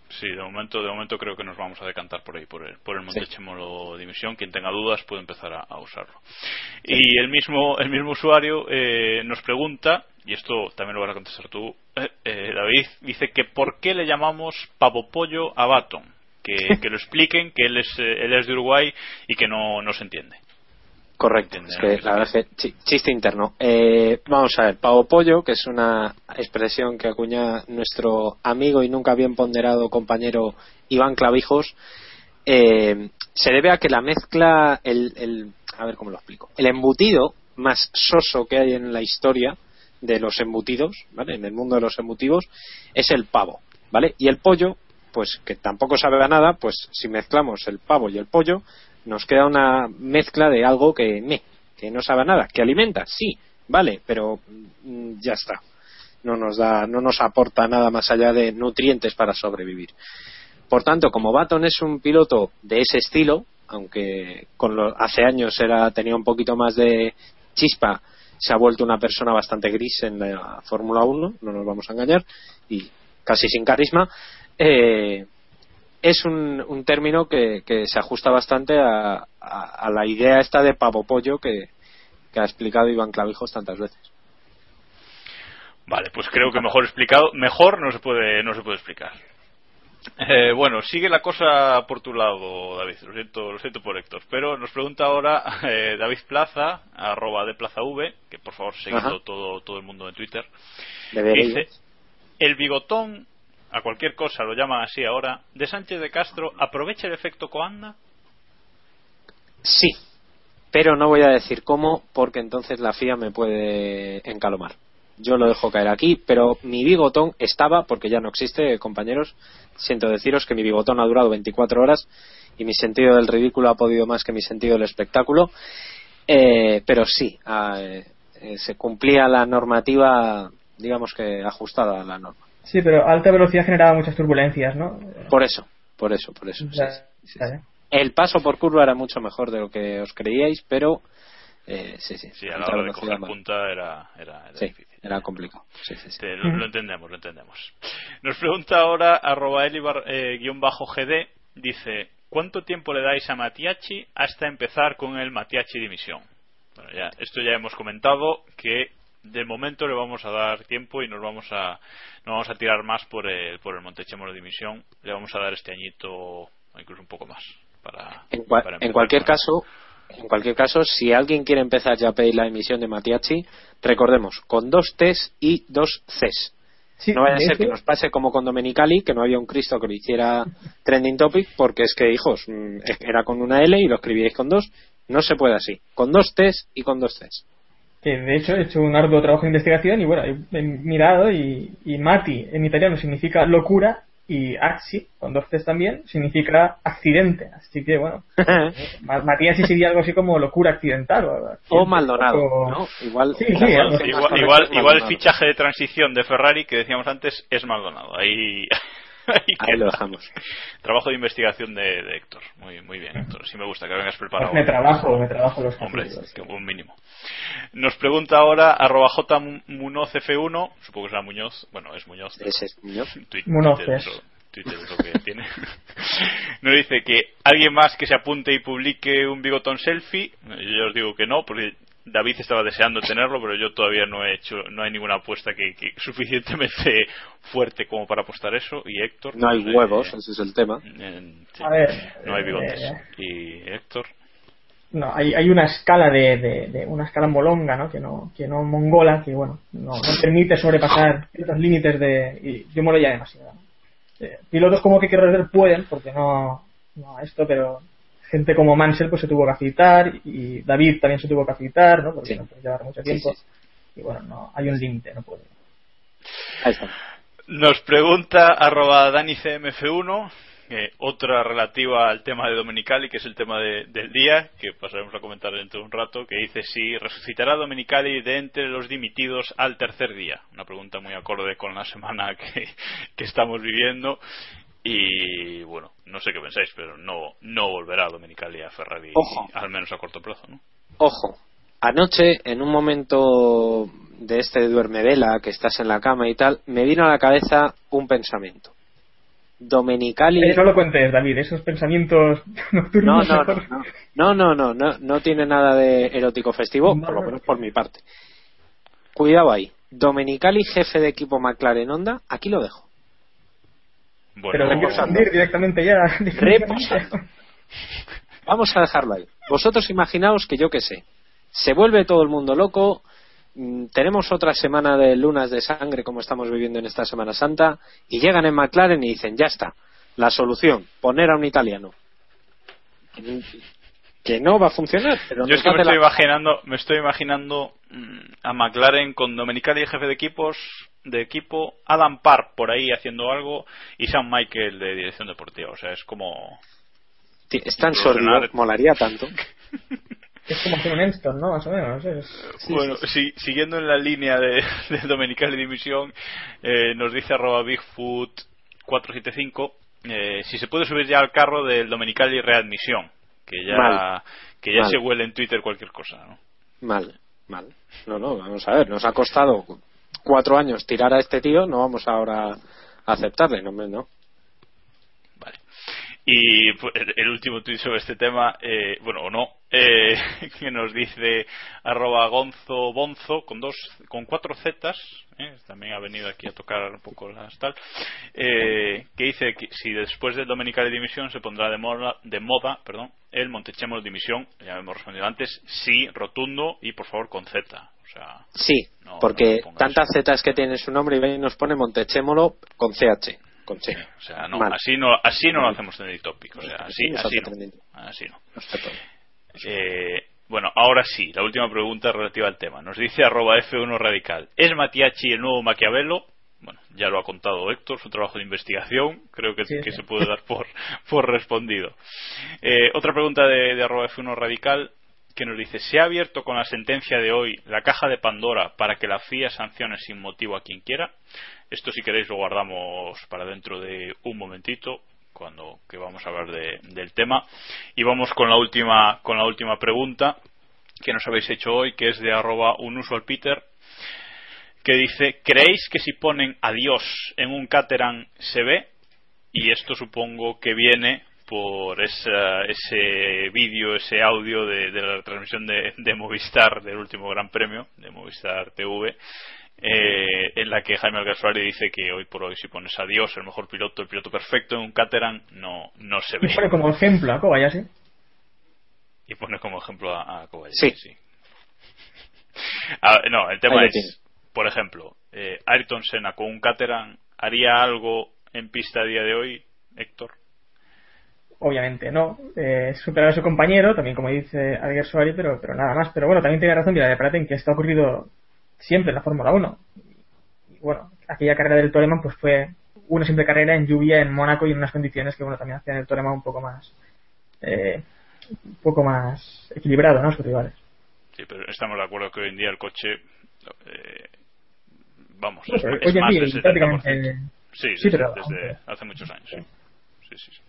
Sí, de momento, de momento creo que nos vamos a decantar por ahí, por el, por el Montechemolo Dimisión. Quien tenga dudas puede empezar a, a usarlo. Y el mismo, el mismo usuario eh, nos pregunta, y esto también lo vas a contestar tú, eh, eh, David, dice que por qué le llamamos pavo pollo a Baton. Que, que lo expliquen, que él es, eh, él es de Uruguay y que no, no se entiende. Correcto, es que la verdad es que chi- chiste interno. Eh, vamos a ver, pavo pollo, que es una expresión que acuña nuestro amigo y nunca bien ponderado compañero Iván Clavijos, eh, se debe a que la mezcla, el, el- a ver cómo lo explico, el embutido más soso que hay en la historia de los embutidos, ¿vale? En el mundo de los embutivos, es el pavo, ¿vale? Y el pollo, pues que tampoco sabe a nada, pues si mezclamos el pavo y el pollo, nos queda una mezcla de algo que que no sabe nada, que alimenta, sí, vale, pero mm, ya está. No nos da, no nos aporta nada más allá de nutrientes para sobrevivir. Por tanto, como Baton es un piloto de ese estilo, aunque con hace años era tenía un poquito más de chispa, se ha vuelto una persona bastante gris en la Fórmula 1, no nos vamos a engañar, y casi sin carisma. eh, es un, un término que, que se ajusta bastante a, a- a la idea esta de pavo pollo que, que ha explicado Iván Clavijos tantas veces. Vale, pues creo que mejor explicado, mejor no se puede, no se puede explicar. Eh, bueno, sigue la cosa por tu lado, David. Lo siento, lo siento por Héctor. Pero nos pregunta ahora eh, David Plaza, arroba de Plaza V, que por favor seguidlo todo, todo el mundo en Twitter. Dice, el bigotón, a cualquier cosa lo llaman así ahora, de Sánchez de Castro, ¿aprovecha el efecto Coanda? Sí, pero no voy a decir cómo porque entonces la FIA me puede encalomar. Yo lo dejo caer aquí, pero mi bigotón estaba, porque ya no existe, compañeros. Siento deciros que mi bigotón ha durado 24 horas y mi sentido del ridículo ha podido más que mi sentido del espectáculo. Eh, pero sí, ah, eh, eh, se cumplía la normativa, digamos que ajustada a la norma. Sí, pero alta velocidad generaba muchas turbulencias, ¿no? Por eso, por eso, por eso. sí, sí. El paso por curva era mucho mejor de lo que os creíais, pero eh, sí, sí. Sí, a la hora de coger mal. punta era, era, era Sí, difícil. era complicado. Sí, sí, sí. Lo, lo entendemos, lo entendemos. Nos pregunta ahora arroba elibar, eh, guion bajo GD, dice, ¿cuánto tiempo le dais a Matiachi hasta empezar con el Matiachi dimisión? Bueno, ya, esto ya hemos comentado que de momento le vamos a dar tiempo y nos vamos a no vamos a tirar más por el, por el Montechemolo dimisión. Le vamos a dar este añito incluso un poco más para, En, para cualquier caso, en cualquier caso, si alguien quiere empezar ya a pedir la emisión de Matiachi, recordemos, con dos T's y dos Cs. Sí, no vaya a ser que nos pase como con Domenicali, que no había un Cristo que lo hiciera trending topic, porque es que, hijos, mm, era con una L y lo escribíais con dos. No se puede así. Con dos T's y con dos Cs. Que de hecho he hecho un arduo trabajo de investigación y bueno, he mirado y, y Mati en italiano significa locura y Axi, con dos Cs también, significa accidente. Así que bueno, Ma- Matías sí sería algo así como locura accidental. O, Maldonado, O- ¿no? Igual, Sí, sí, igual- algo Igual, así. igual, igual, igual el fichaje de transición de Ferrari que decíamos antes es Maldonado. Ahí, ahí lo dejamos. Trabajo de investigación de, de Héctor. Muy, muy bien, Héctor. Sí me gusta que vengas preparado. me trabajo, me trabajo los Hombre, que un mínimo. Nos pregunta ahora arroba J Munoz F1, supongo que será Muñoz, bueno, es Muñoz. Ese es Muñoz. Twitter, es. es Twitter es lo que tiene. Nos dice que alguien más que se apunte y publique un bigotón selfie. Yo os digo que no, porque David estaba deseando tenerlo, pero yo todavía no he hecho, no hay ninguna apuesta que, que suficientemente fuerte como para apostar eso. Y Héctor. No hay sé, huevos, ese es el tema. en- sí, A ver, no hay bigotes. eh, Y Héctor. No, hay, hay una escala de, de, de- una escala molonga, ¿no? Que no, que no mongola, que bueno, no, no permite sobrepasar ciertos límites de, y yo me lo ya demasiado. eh, pilotos como que quiero pueden, porque no, no a esto, pero gente como Mansell pues se tuvo que agitar y David también se tuvo que agitar, ¿no? Porque no puede llevar mucho tiempo. Y bueno, no, hay un límite, no puede. Ahí está. Nos pregunta arroba DaniCMF1, eh, otra relativa al tema de Domenicali, que es el tema de- del día, que pasaremos a comentar dentro de un rato, que dice si resucitará Domenicali de entre los dimitidos al tercer día. Una pregunta muy acorde con la semana que, que estamos viviendo. Y bueno, no sé qué pensáis, pero no, no volverá Domenicali a Ferrari, Ojo. al menos a corto plazo, ¿no? Ojo, anoche en un momento de este duerme vela, que estás en la cama y tal, me vino a la cabeza un pensamiento. Domenicali. Eh, no lo cuentes, David, esos pensamientos No, nocturnos. no, no, no, no, no, no, no tiene nada de erótico festivo, por lo menos por mi parte. Cuidado ahí. Domenicali, jefe de equipo McLaren Honda, aquí lo dejo. Bueno, Pero expandir directamente ya. Reposando. Vamos a dejarlo ahí. Vosotros imaginaos que yo qué sé, se vuelve todo el mundo loco, mm, tenemos otra semana de lunas de sangre como estamos viviendo en esta Semana Santa, y llegan en McLaren y dicen, ya está, la solución, poner a un italiano. Que no va a funcionar, pero Yo es que me estoy la- imaginando, me estoy imaginando mm, a McLaren con Domenicali jefe de equipos de equipo, Adam Parr por ahí haciendo algo y Sam Michael de dirección deportiva. O sea, es como Ti- Es tan molaría tanto. Es como hacer un Enston, ¿no? Más o menos. Es... bueno, si- siguiendo en la línea de, de Domenicali Dimisión, eh, nos dice arroba Bigfoot 475 eh, si se puede subir ya al carro del Domenicali Readmisión, que ya Mal. que ya Mal. se huele en Twitter cualquier cosa, ¿no? Mal, mal. No, no, vamos a ver, nos ha costado cuatro años tirar a este tío, no vamos ahora a aceptarle, no. Y pues, el, último tuit sobre este tema, eh, bueno, o no, eh, que nos dice arroba gonzo bonzo con dos, con cuatro zetas, eh, también ha venido aquí a tocar un poco las tal, eh, que dice que si después del Domenicali Dimisión se pondrá de moda, de moda perdón, el Montechemos Dimisión, ya hemos respondido antes, sí, rotundo y por favor con Z. O sea, Sí, No, porque no tantas zetas que tiene su nombre y nos pone Montechémolo con CH, con o sea, no, Mal. así no, así no lo hacemos en el topic, o sea, así, así no, así no. Eh, bueno, ahora sí, la última pregunta relativa al tema. Nos dice arroba F1 Radical. ¿Es Matiachi el nuevo Maquiavelo? Bueno, ya lo ha contado Héctor, su trabajo de investigación. Creo que, Sí, que sí. se puede dar por, por respondido. Eh, otra pregunta de, de arroba F1 Radical que nos dice, ¿se ha abierto con la sentencia de hoy la caja de Pandora para que la FIA sancione sin motivo a quien quiera? Esto si queréis lo guardamos para dentro de un momentito cuando que vamos a hablar de- del tema y vamos con la última con la última pregunta que nos habéis hecho hoy que es de arroba unusual Peter que dice ¿creéis que si ponen adiós en un Caterham se ve? y esto supongo que viene por esa- ese vídeo, ese audio de, de la transmisión de, de Movistar del último Gran Premio de Movistar TV eh, en la que Jaime Alguersuari dice que hoy por hoy si pones a Dios el mejor piloto, el piloto perfecto en un Caterham no, no se ve Y pone como ejemplo a Kobayashi. y pone como ejemplo a, a Sí. Kobayashi, sí. No, el tema Ahí es, por ejemplo, eh, Ayrton Senna con un Caterham haría algo en pista a día de hoy, Héctor. Obviamente no. Eh, superar a su compañero, también como dice Alguer Suárez, pero, pero nada más. Pero bueno, también tiene razón Mira de Praten que esto ha ocurrido siempre en la Fórmula 1. Y bueno, aquella carrera del Toleman pues fue una simple carrera en lluvia en Mónaco y en unas condiciones que bueno también hacían el Toleman un poco más eh, un poco más equilibrado, ¿no? Sus rivales. Sí, pero estamos de acuerdo que hoy en día el coche, eh, vamos, es, hoy es en más día, del 70%. prácticamente- Sí, Sí, desde, pero- desde hace muchos años. Sí. Sí, sí, sí.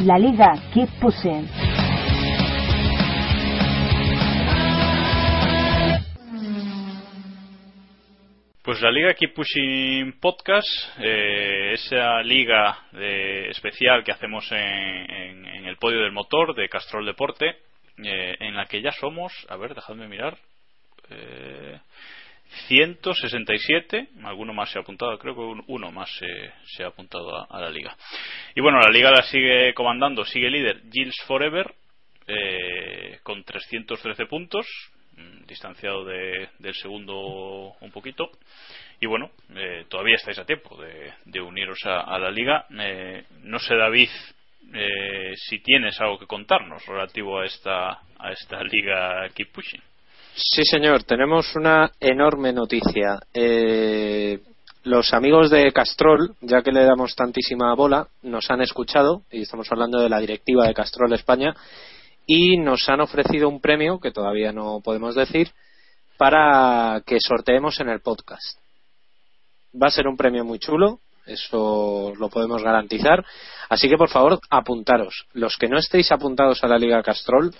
La Liga Keep Pushing. Pues la liga Keep Pushing Podcast, eh, esa liga de- especial que hacemos en el podio del motor de Castrol Deporte, eh, en la que ya somos, a ver, dejadme mirar, eh, 167, alguno más se ha apuntado, creo que un- uno más se, ha apuntado a, la liga. Y bueno, la liga la sigue comandando, sigue líder Gilles Forever, eh, con 313 puntos, mm, distanciado de- del segundo un poquito. Y bueno, eh, todavía estáis a tiempo de, uniros a, a la liga. Eh, no sé, David, eh, si tienes algo que contarnos relativo a esta, a esta liga Keep Pushing. Sí, señor, tenemos una enorme noticia. Eh, los amigos de Castrol, ya que le damos tantísima bola, nos han escuchado, y estamos hablando de la directiva de Castrol España, y nos han ofrecido un premio, que todavía no podemos decir, para que sorteemos en el podcast. Va a ser un premio muy chulo, eso lo podemos garantizar. Así que, por favor, apuntaros. Los que no estéis apuntados a la Liga Castrol,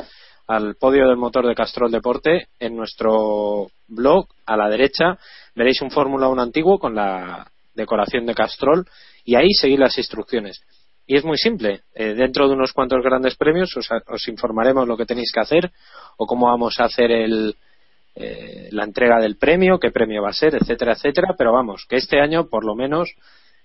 al podio del motor de Castrol Deporte, en nuestro blog, a la derecha, veréis un Fórmula 1 antiguo con la decoración de Castrol y ahí seguid las instrucciones. Y es muy simple. Eh, dentro de unos cuantos grandes premios os, os informaremos lo que tenéis que hacer o cómo vamos a hacer el, eh, la entrega del premio, qué premio va a ser, etcétera, etcétera. Pero vamos, que este año, por lo menos,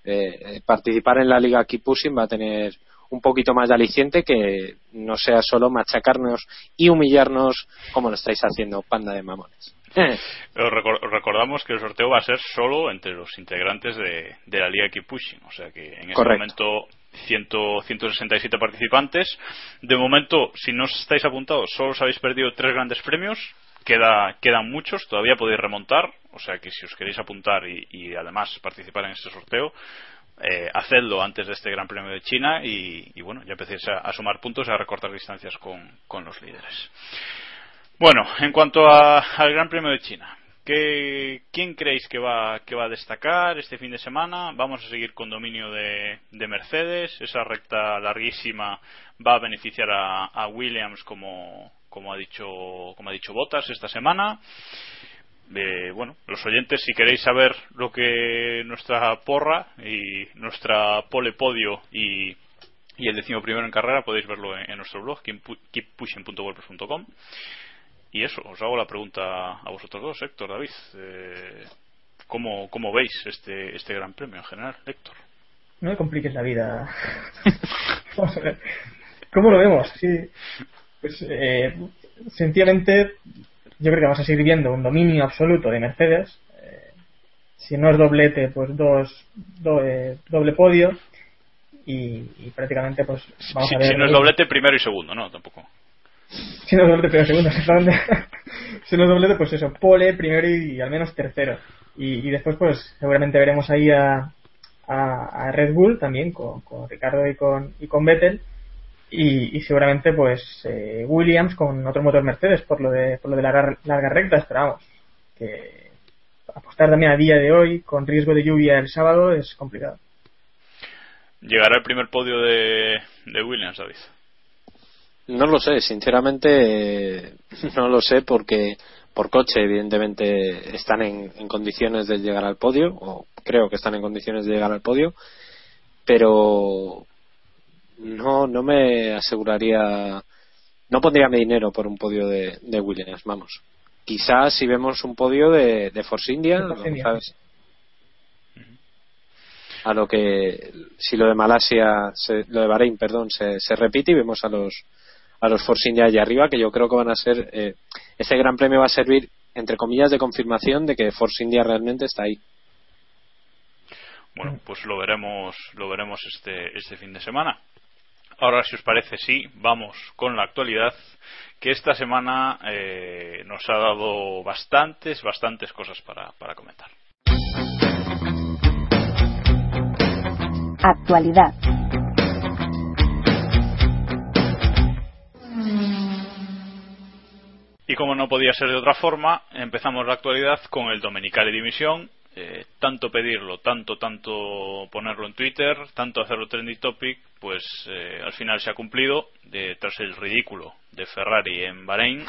eh, participar en la Liga Keep Pushing va a tener un poquito más de aliciente que no sea solo machacarnos y humillarnos como lo estáis haciendo, panda de mamones. Pero recor- recordamos que el sorteo va a ser solo entre los integrantes de, de la Liga Keep Pushing. O sea que en este Correcto. momento 100 167 participantes. De momento, si no estáis apuntados, solo os habéis perdido tres grandes premios. Queda, quedan muchos, todavía podéis remontar. O sea que si os queréis apuntar y, y además participar en este sorteo, eh, hacedlo antes de este Gran Premio de China y, y bueno, ya empecéis a, sumar puntos a recortar distancias con, con los líderes. Bueno, en cuanto a- al Gran Premio de China, ¿qué- ¿quién creéis que va, que va a destacar este fin de semana? Vamos a seguir con dominio de, de Mercedes. Esa recta larguísima va a beneficiar a, a Williams como, como ha dicho como ha dicho Bottas esta semana. Eh, bueno, los oyentes, si queréis saber lo que nuestra porra y nuestra pole podio y, el décimo primero en carrera, podéis verlo en, nuestro blog, keeppu- keeppushing.wordpress.com. Y eso, os hago la pregunta a vosotros dos, Héctor, David. Eh, ¿cómo, ¿Cómo veis este, este gran premio en general, Héctor? No me compliques la vida. Vamos a ver. ¿Cómo lo vemos? Sí. Pues, eh, sencillamente, yo creo que vamos a seguir viendo un dominio absoluto de Mercedes. Eh, si no es doblete, pues dos, do- eh, doble podio. Y, y prácticamente, pues vamos Si, a ver. si no es doblete, primero y segundo, ¿no? Tampoco. Si no es doblete, pero segundo, exactamente. si no es doblete, pues eso, pole, primero y, al menos tercero. Y, y después, pues seguramente veremos ahí a, a, a Red Bull también, con, con Ricardo y con, y con Vettel. Y, y seguramente, pues eh, Williams con otro motor Mercedes por lo de, por lo de larga, largas rectas, pero vamos, que apostar también a día de hoy con riesgo de lluvia el sábado es complicado. ¿Llegará el primer podio de, de Williams, David? No lo sé, sinceramente no lo sé porque por coche evidentemente están en, en condiciones de llegar al podio o creo que están en condiciones de llegar al podio pero no no me aseguraría no pondría mi dinero por un podio de, de Williams vamos. Quizás si vemos un podio de, de Force India, Force a lo que si lo de Malasia se- lo de Bahrein perdón se, se repite y vemos a los a los Force India allá arriba que yo creo que van a ser eh, este gran premio va a servir entre comillas de confirmación de que Force India realmente está ahí. Bueno, pues lo veremos, lo veremos este, este fin de semana. Ahora, si os parece, sí, vamos con la actualidad, que esta semana eh, nos ha dado bastantes, bastantes cosas para, para comentar. Actualidad. Y como no podía ser de otra forma, empezamos la actualidad con el Domenicali Dimisión. Eh, tanto pedirlo, tanto, tanto ponerlo en Twitter, tanto hacerlo trending topic, pues eh, al final se ha cumplido tras el ridículo de Ferrari en Bahrein.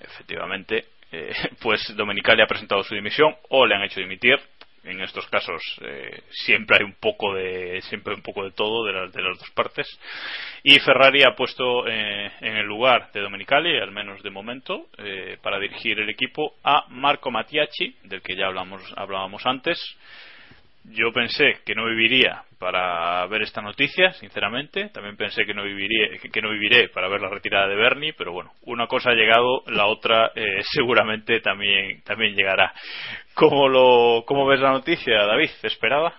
Efectivamente, eh, pues Domenicali ha presentado su dimisión o le han hecho dimitir. En estos casos eh, siempre hay un poco de siempre un poco de todo de, las de las dos partes. Y Ferrari ha puesto eh, en el lugar de Domenicali al menos de momento eh, para dirigir el equipo a Marco Mattiacci del que ya hablamos hablábamos antes yo pensé que no viviría para ver esta noticia, sinceramente. También pensé que no viviría, que no viviré para ver la retirada de Bernie, pero bueno, una cosa ha llegado, la otra eh, seguramente también también llegará. ¿Cómo lo cómo ves la noticia, David? ¿Te esperaba?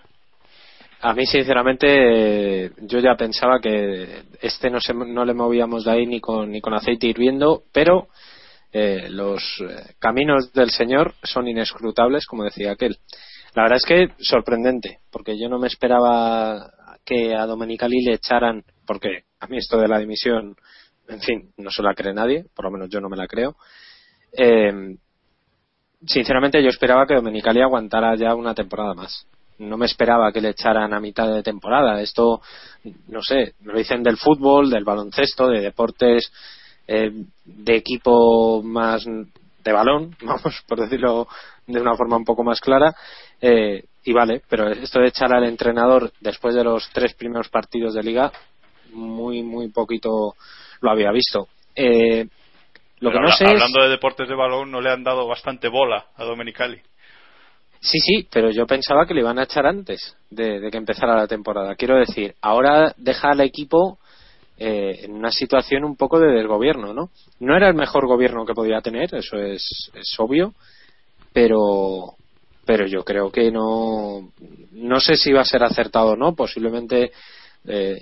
A mí, sinceramente, yo ya pensaba que este no, se, no le movíamos de ahí ni con, ni con aceite hirviendo, pero eh, los eh, caminos del Señor son inescrutables, como decía aquel. La verdad es que sorprendente, porque yo no me esperaba que a Domenicali le echaran, porque a mí esto de la dimisión, en fin, no se la cree nadie, por lo menos yo no me la creo. Eh, sinceramente, yo esperaba que Domenicali aguantara ya una temporada más. No me esperaba que le echaran a mitad de temporada. Esto, no sé, me lo dicen del fútbol, del baloncesto, de deportes eh, de equipo más de balón, vamos, por decirlo de una forma un poco más clara, eh, y vale, pero esto de echar al entrenador después de los tres primeros partidos de liga, muy, muy poquito lo había visto. Eh, lo que no sé hablando de deportes de balón, ¿no le han dado bastante bola a Domenicali? Sí, sí, pero yo pensaba que le iban a echar antes de, de que empezara la temporada. Quiero decir, ahora deja al equipo eh, en una situación un poco de desgobierno, ¿no? No era el mejor gobierno que podía tener, eso es, es obvio, pero pero yo creo que no no sé si va a ser acertado o no. Posiblemente eh,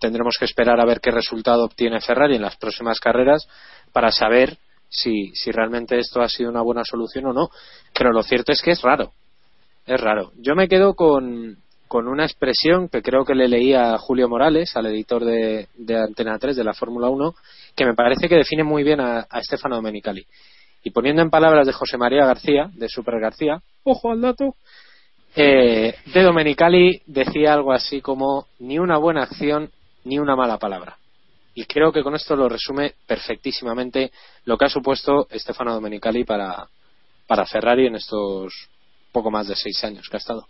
tendremos que esperar a ver qué resultado obtiene Ferrari en las próximas carreras para saber si, realmente esto ha sido una buena solución o no. Pero lo cierto es que es raro. Es raro. Yo me quedo con con una expresión que creo que le leía a Julio Morales, al editor de, de Antena 3 de la Fórmula 1, que me parece que define muy bien a, a Stefano Domenicali. Y poniendo en palabras de José María García, de Super García, ojo al dato, eh, de Domenicali decía algo así como ni una buena acción ni una mala palabra. Y creo que con esto lo resume perfectísimamente lo que ha supuesto Stefano Domenicali para, para Ferrari en estos poco más de seis años que ha estado.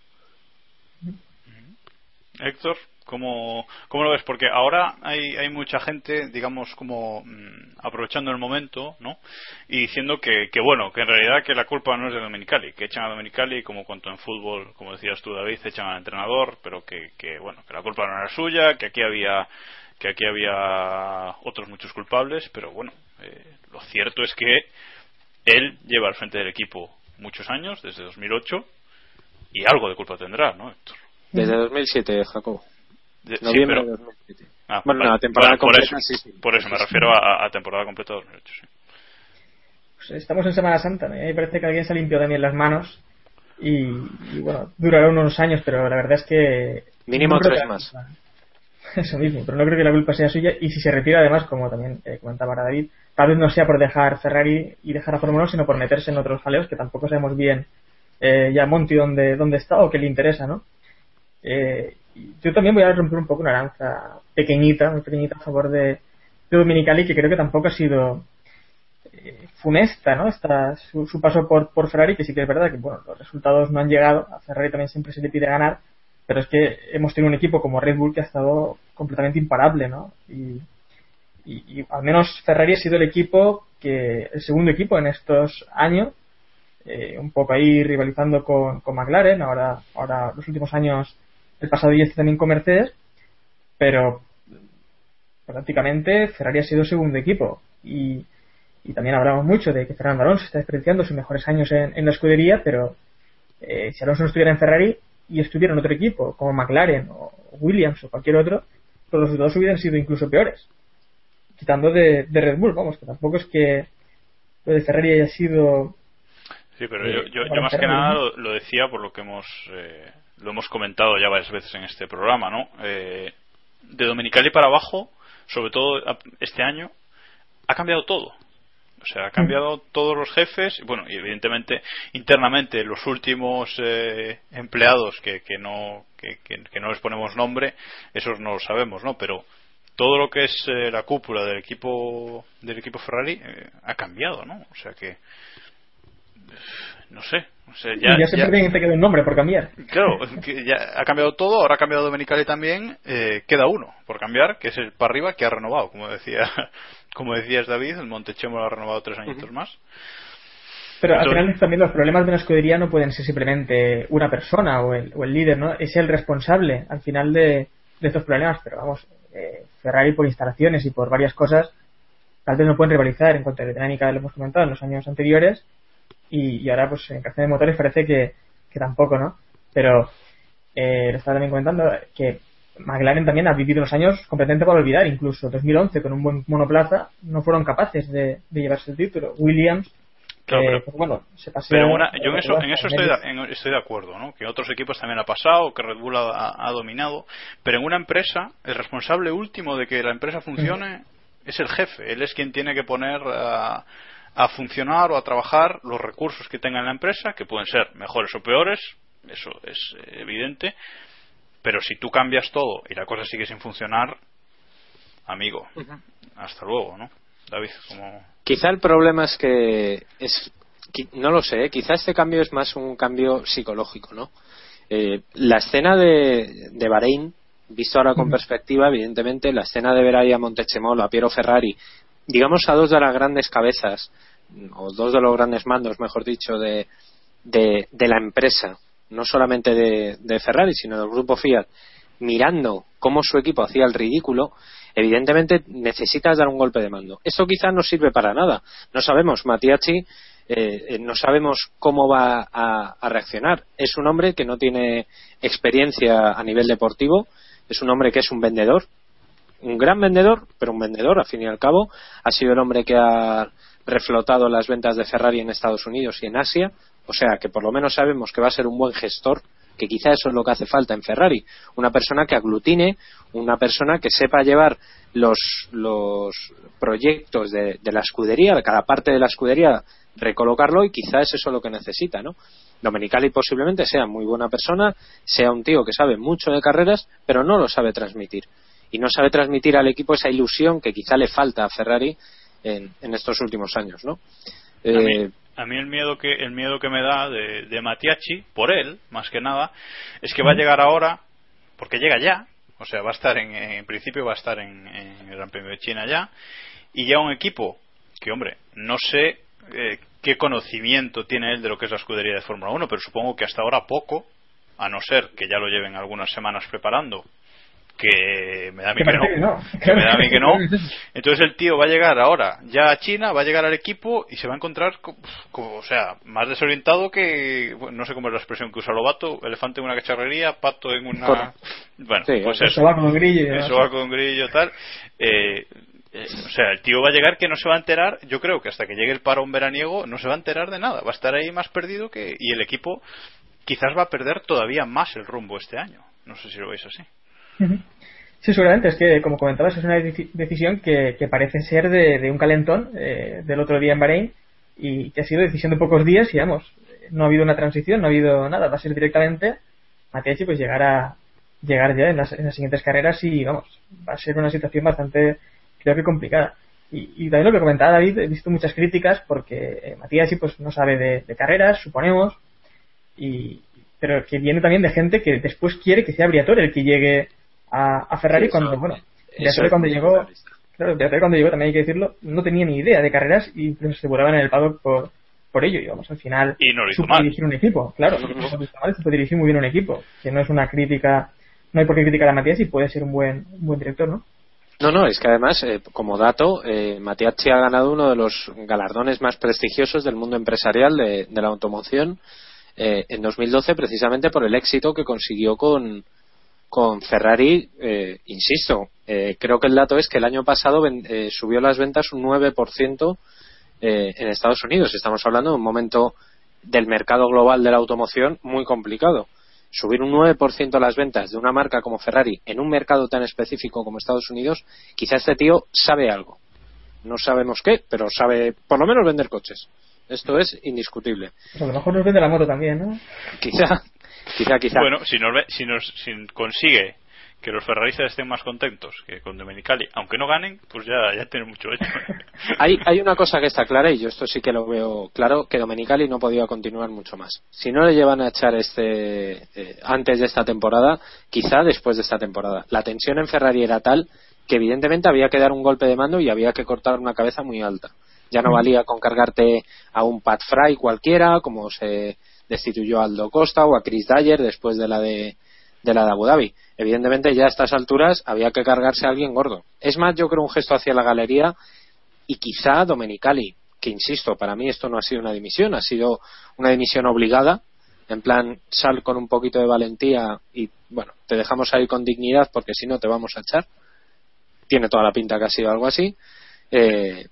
Héctor, ¿cómo, ¿cómo, lo ves? Porque ahora hay, hay mucha gente, digamos, como mmm, aprovechando el momento, ¿no? Y diciendo que, que, bueno, que en realidad que la culpa no es de Domenicali, que echan a Domenicali, como cuanto en fútbol, como decías tú, David, echan al entrenador, pero que, que, bueno, que la culpa no era suya, que aquí había que aquí había otros muchos culpables, pero bueno, eh, lo cierto es que él lleva al frente del equipo muchos años, desde 2008, y algo de culpa tendrá, ¿no, Héctor? Desde 2007, Jacob. De, Noviembre sí, pero, de 2007. Ah, bueno, vale, la temporada por completa, eso, sí, sí. Por eso me refiero a, a temporada completa 2008, sí. Pues estamos en Semana Santa, ¿no? y parece que alguien se ha limpiado también las manos y, y, bueno, durará unos años, pero la verdad es que... Mínimo no tres que- más. Eso mismo, pero no creo que la culpa sea suya y si se retira además, como también eh, comentaba ahora David, tal vez no sea por dejar Ferrari y dejar a Fórmula 1, sino por meterse en otros jaleos que tampoco sabemos bien eh, ya Monty dónde, dónde está o qué le interesa, ¿no? Eh, yo también voy a romper un poco una lanza pequeñita, muy pequeñita a favor de, de Dominicali, que creo que tampoco ha sido eh, funesta, ¿no? Esta, su, paso por, por Ferrari, que sí que es verdad que bueno, los resultados no han llegado, a Ferrari también siempre se le pide ganar, pero es que hemos tenido un equipo como Red Bull que ha estado completamente imparable, ¿no? Y, y, y al menos Ferrari ha sido el equipo que, el segundo equipo en estos años, eh, un poco ahí rivalizando con, con McLaren, ahora, ahora los últimos años, el pasado y este también con Mercedes, pero prácticamente Ferrari ha sido segundo equipo y, y también hablamos mucho de que Fernando Alonso está desperdiciando sus mejores años en, en la escudería, pero eh, si Alonso no estuviera en Ferrari y estuviera en otro equipo, como McLaren o Williams o cualquier otro, los resultados hubieran sido incluso peores. Quitando de, de Red Bull, vamos, que tampoco es que lo de Ferrari haya sido Sí, pero Eh, yo, yo, para yo más que nada ¿no? lo, lo decía por lo que hemos eh, lo hemos comentado ya varias veces en este programa, ¿no? Eh, de Dominicali para abajo, sobre todo este año, ha cambiado todo. O sea, ha cambiado todos los jefes, bueno, y evidentemente internamente los últimos eh, empleados que, que no que no les ponemos nombre, esos no lo sabemos, ¿no? Pero todo lo que es eh, la cúpula del equipo del equipo Ferrari eh, ha cambiado, ¿no? O sea que no sé, o sea, y ya, ya, siempre ya- te queda un nombre por cambiar. Claro, que ya ha cambiado todo, ahora ha cambiado Domenicali también, eh, queda uno por cambiar, que es el para arriba que ha renovado, como decía, como decías David, el Montechemo lo ha renovado tres añitos más. Pero al final también los problemas de una escudería no pueden ser simplemente una persona o el, o el líder, ¿no? Es el responsable al final de, de estos problemas, pero vamos, eh, Ferrari por instalaciones y por varias cosas tal vez no pueden rivalizar en cuanto a aerodinámica, lo hemos comentado en los años anteriores y, y ahora pues en creación de motores parece que, que tampoco, ¿no? Pero eh, lo estaba también comentando que McLaren también ha vivido unos años completamente para olvidar, incluso 2011 con un buen monoplaza no fueron capaces de, de llevarse el título. Williams Claro, eh, pero- pues bueno, se pasea Pero una- yo en eso, en eso estoy, de, en- estoy de acuerdo, ¿no? Que otros equipos también ha pasado, que Red Bull ha, ha dominado, pero en una empresa, el responsable último de que la empresa funcione es el jefe. Él es quien tiene que poner a, a funcionar o a trabajar los recursos que tenga en la empresa, que pueden ser mejores o peores, eso es eh, evidente, pero si tú cambias todo y la cosa sigue sin funcionar, amigo, hasta luego, ¿no? David, como... Quizá el problema es que es no lo sé, ¿eh? quizá este cambio es más un cambio psicológico, ¿no? Eh, la escena de, de Bahrein, visto ahora con perspectiva, evidentemente, la escena de ver ahí a Montechemolo, a Piero Ferrari, digamos a dos de las grandes cabezas, o dos de los grandes mandos, mejor dicho, de, de, la empresa, no solamente de, de Ferrari, sino del grupo Fiat, mirando cómo su equipo hacía el ridículo, evidentemente necesitas dar un golpe de mando. Esto quizás no sirve para nada. No sabemos, Matiachi, eh, eh, no sabemos cómo va a reaccionar. Es un hombre que no tiene experiencia a nivel deportivo, es un hombre que es un vendedor, un gran vendedor, pero un vendedor, al fin y al cabo. Ha sido el hombre que ha reflotado las ventas de Ferrari en Estados Unidos y en Asia. O sea que por lo menos sabemos que va a ser un buen gestor, que quizá eso es lo que hace falta en Ferrari. Una persona que aglutine, una persona que sepa llevar los, los proyectos de, la escudería, de cada parte de la escudería, recolocarlo y quizá es eso lo que necesita, ¿no? Domenicali posiblemente sea muy buena persona, sea un tío que sabe mucho de carreras, pero no lo sabe transmitir. Y no sabe transmitir al equipo esa ilusión que quizá le falta a Ferrari en, en estos últimos años, ¿no? A mí, Eh, a mí el miedo que el miedo que me da de, de Matiachi por él más que nada es que va a llegar ahora porque llega ya o sea va a estar en, en principio va a estar en, en el Gran Premio de China ya y ya un equipo que hombre no sé eh, qué conocimiento tiene él de lo que es la escudería de Fórmula 1 pero supongo que hasta ahora poco a no ser que ya lo lleven algunas semanas preparando que me da a mí Que que parece que no, que me da a mí que no entonces el tío va a llegar ahora ya a China, va a llegar al equipo y se va a encontrar, co- co- o sea, más desorientado que, bueno, no sé cómo es la expresión que usa Lobato, elefante en una cacharrería, pato en una... Bueno, Sí, pues el eso. sobaco con grillo. El sobaco con grillo, tal. Eh, eh, o sea, el tío va a llegar que no se va a enterar, yo creo que hasta que llegue el parón veraniego no se va a enterar de nada, va a estar ahí más perdido que... Y el equipo quizás va a perder todavía más el rumbo este año. No sé si lo veis así. Sí, seguramente. Es que, como comentabas, es una deci- decisión que, que parece ser de, un calentón eh, del otro día en Bahrein y que ha sido decisión de pocos días y, vamos, no ha habido una transición, no ha habido nada. Va a ser directamente Matiachi pues llegar a llegar ya en las, en las siguientes carreras y, vamos, va a ser una situación bastante, creo que complicada. Y, también lo que comentaba David, he visto muchas críticas porque eh, Matiachi pues no sabe de, de carreras, suponemos, y pero que viene también de gente que después quiere que sea Briatore el que llegue a, a Ferrari Sí, eso- cuando bueno eso Briatore es cuando llegó claro Briatore cuando llegó también hay que decirlo no tenía ni idea de carreras y se volaban en el paddock por por ello. Y vamos al final Y no lo hizo supo mal. dirigir un equipo claro no lo hizo mal, supo dirigir muy bien un equipo que no es una crítica no hay por qué criticar a Matías y puede ser un buen un buen director no No, no, es que además, eh, como dato, eh, Matiachi ha ganado uno de los galardones más prestigiosos del mundo empresarial de, de la automoción eh, en 2012, precisamente por el éxito que consiguió con, con Ferrari. eh, insisto, eh, creo que el dato es que el año pasado eh, subió las ventas un 9% eh, en Estados Unidos. Estamos hablando de un momento del mercado global de la automoción muy complicado subir un 9% las ventas de una marca como Ferrari en un mercado tan específico como Estados Unidos, quizá este tío sabe algo. No sabemos qué, pero sabe por lo menos vender coches. Esto es indiscutible. pues a lo mejor nos vende la moto también no Quizá, quizá, quizá. Bueno, si nos, ve- si nos si consigue que los ferraristas estén más contentos que con Domenicali, aunque no ganen, pues ya, ya tienen mucho hecho. Hay, hay una cosa que está clara y yo esto sí que lo veo claro, que Domenicali no podía continuar mucho más. Si no le llevan a echar este eh, antes de esta temporada, quizá después de esta temporada. La tensión en Ferrari era tal que evidentemente había que dar un golpe de mando y había que cortar una cabeza muy alta. Ya no Ujú. valía con cargarte a un Pat Fry cualquiera, como se destituyó a Aldo Costa o a Chris Dyer después de la de, la de Abu Dhabi. Evidentemente ya a estas alturas había que cargarse a alguien gordo. Es más, yo creo un gesto hacia la galería y quizá Domenicali, que insisto, para mí esto no ha sido una dimisión, ha sido una dimisión obligada, en plan sal con un poquito de valentía y bueno, te dejamos ahí con dignidad porque si no te vamos a echar. Tiene toda la pinta que ha sido algo así. Eh,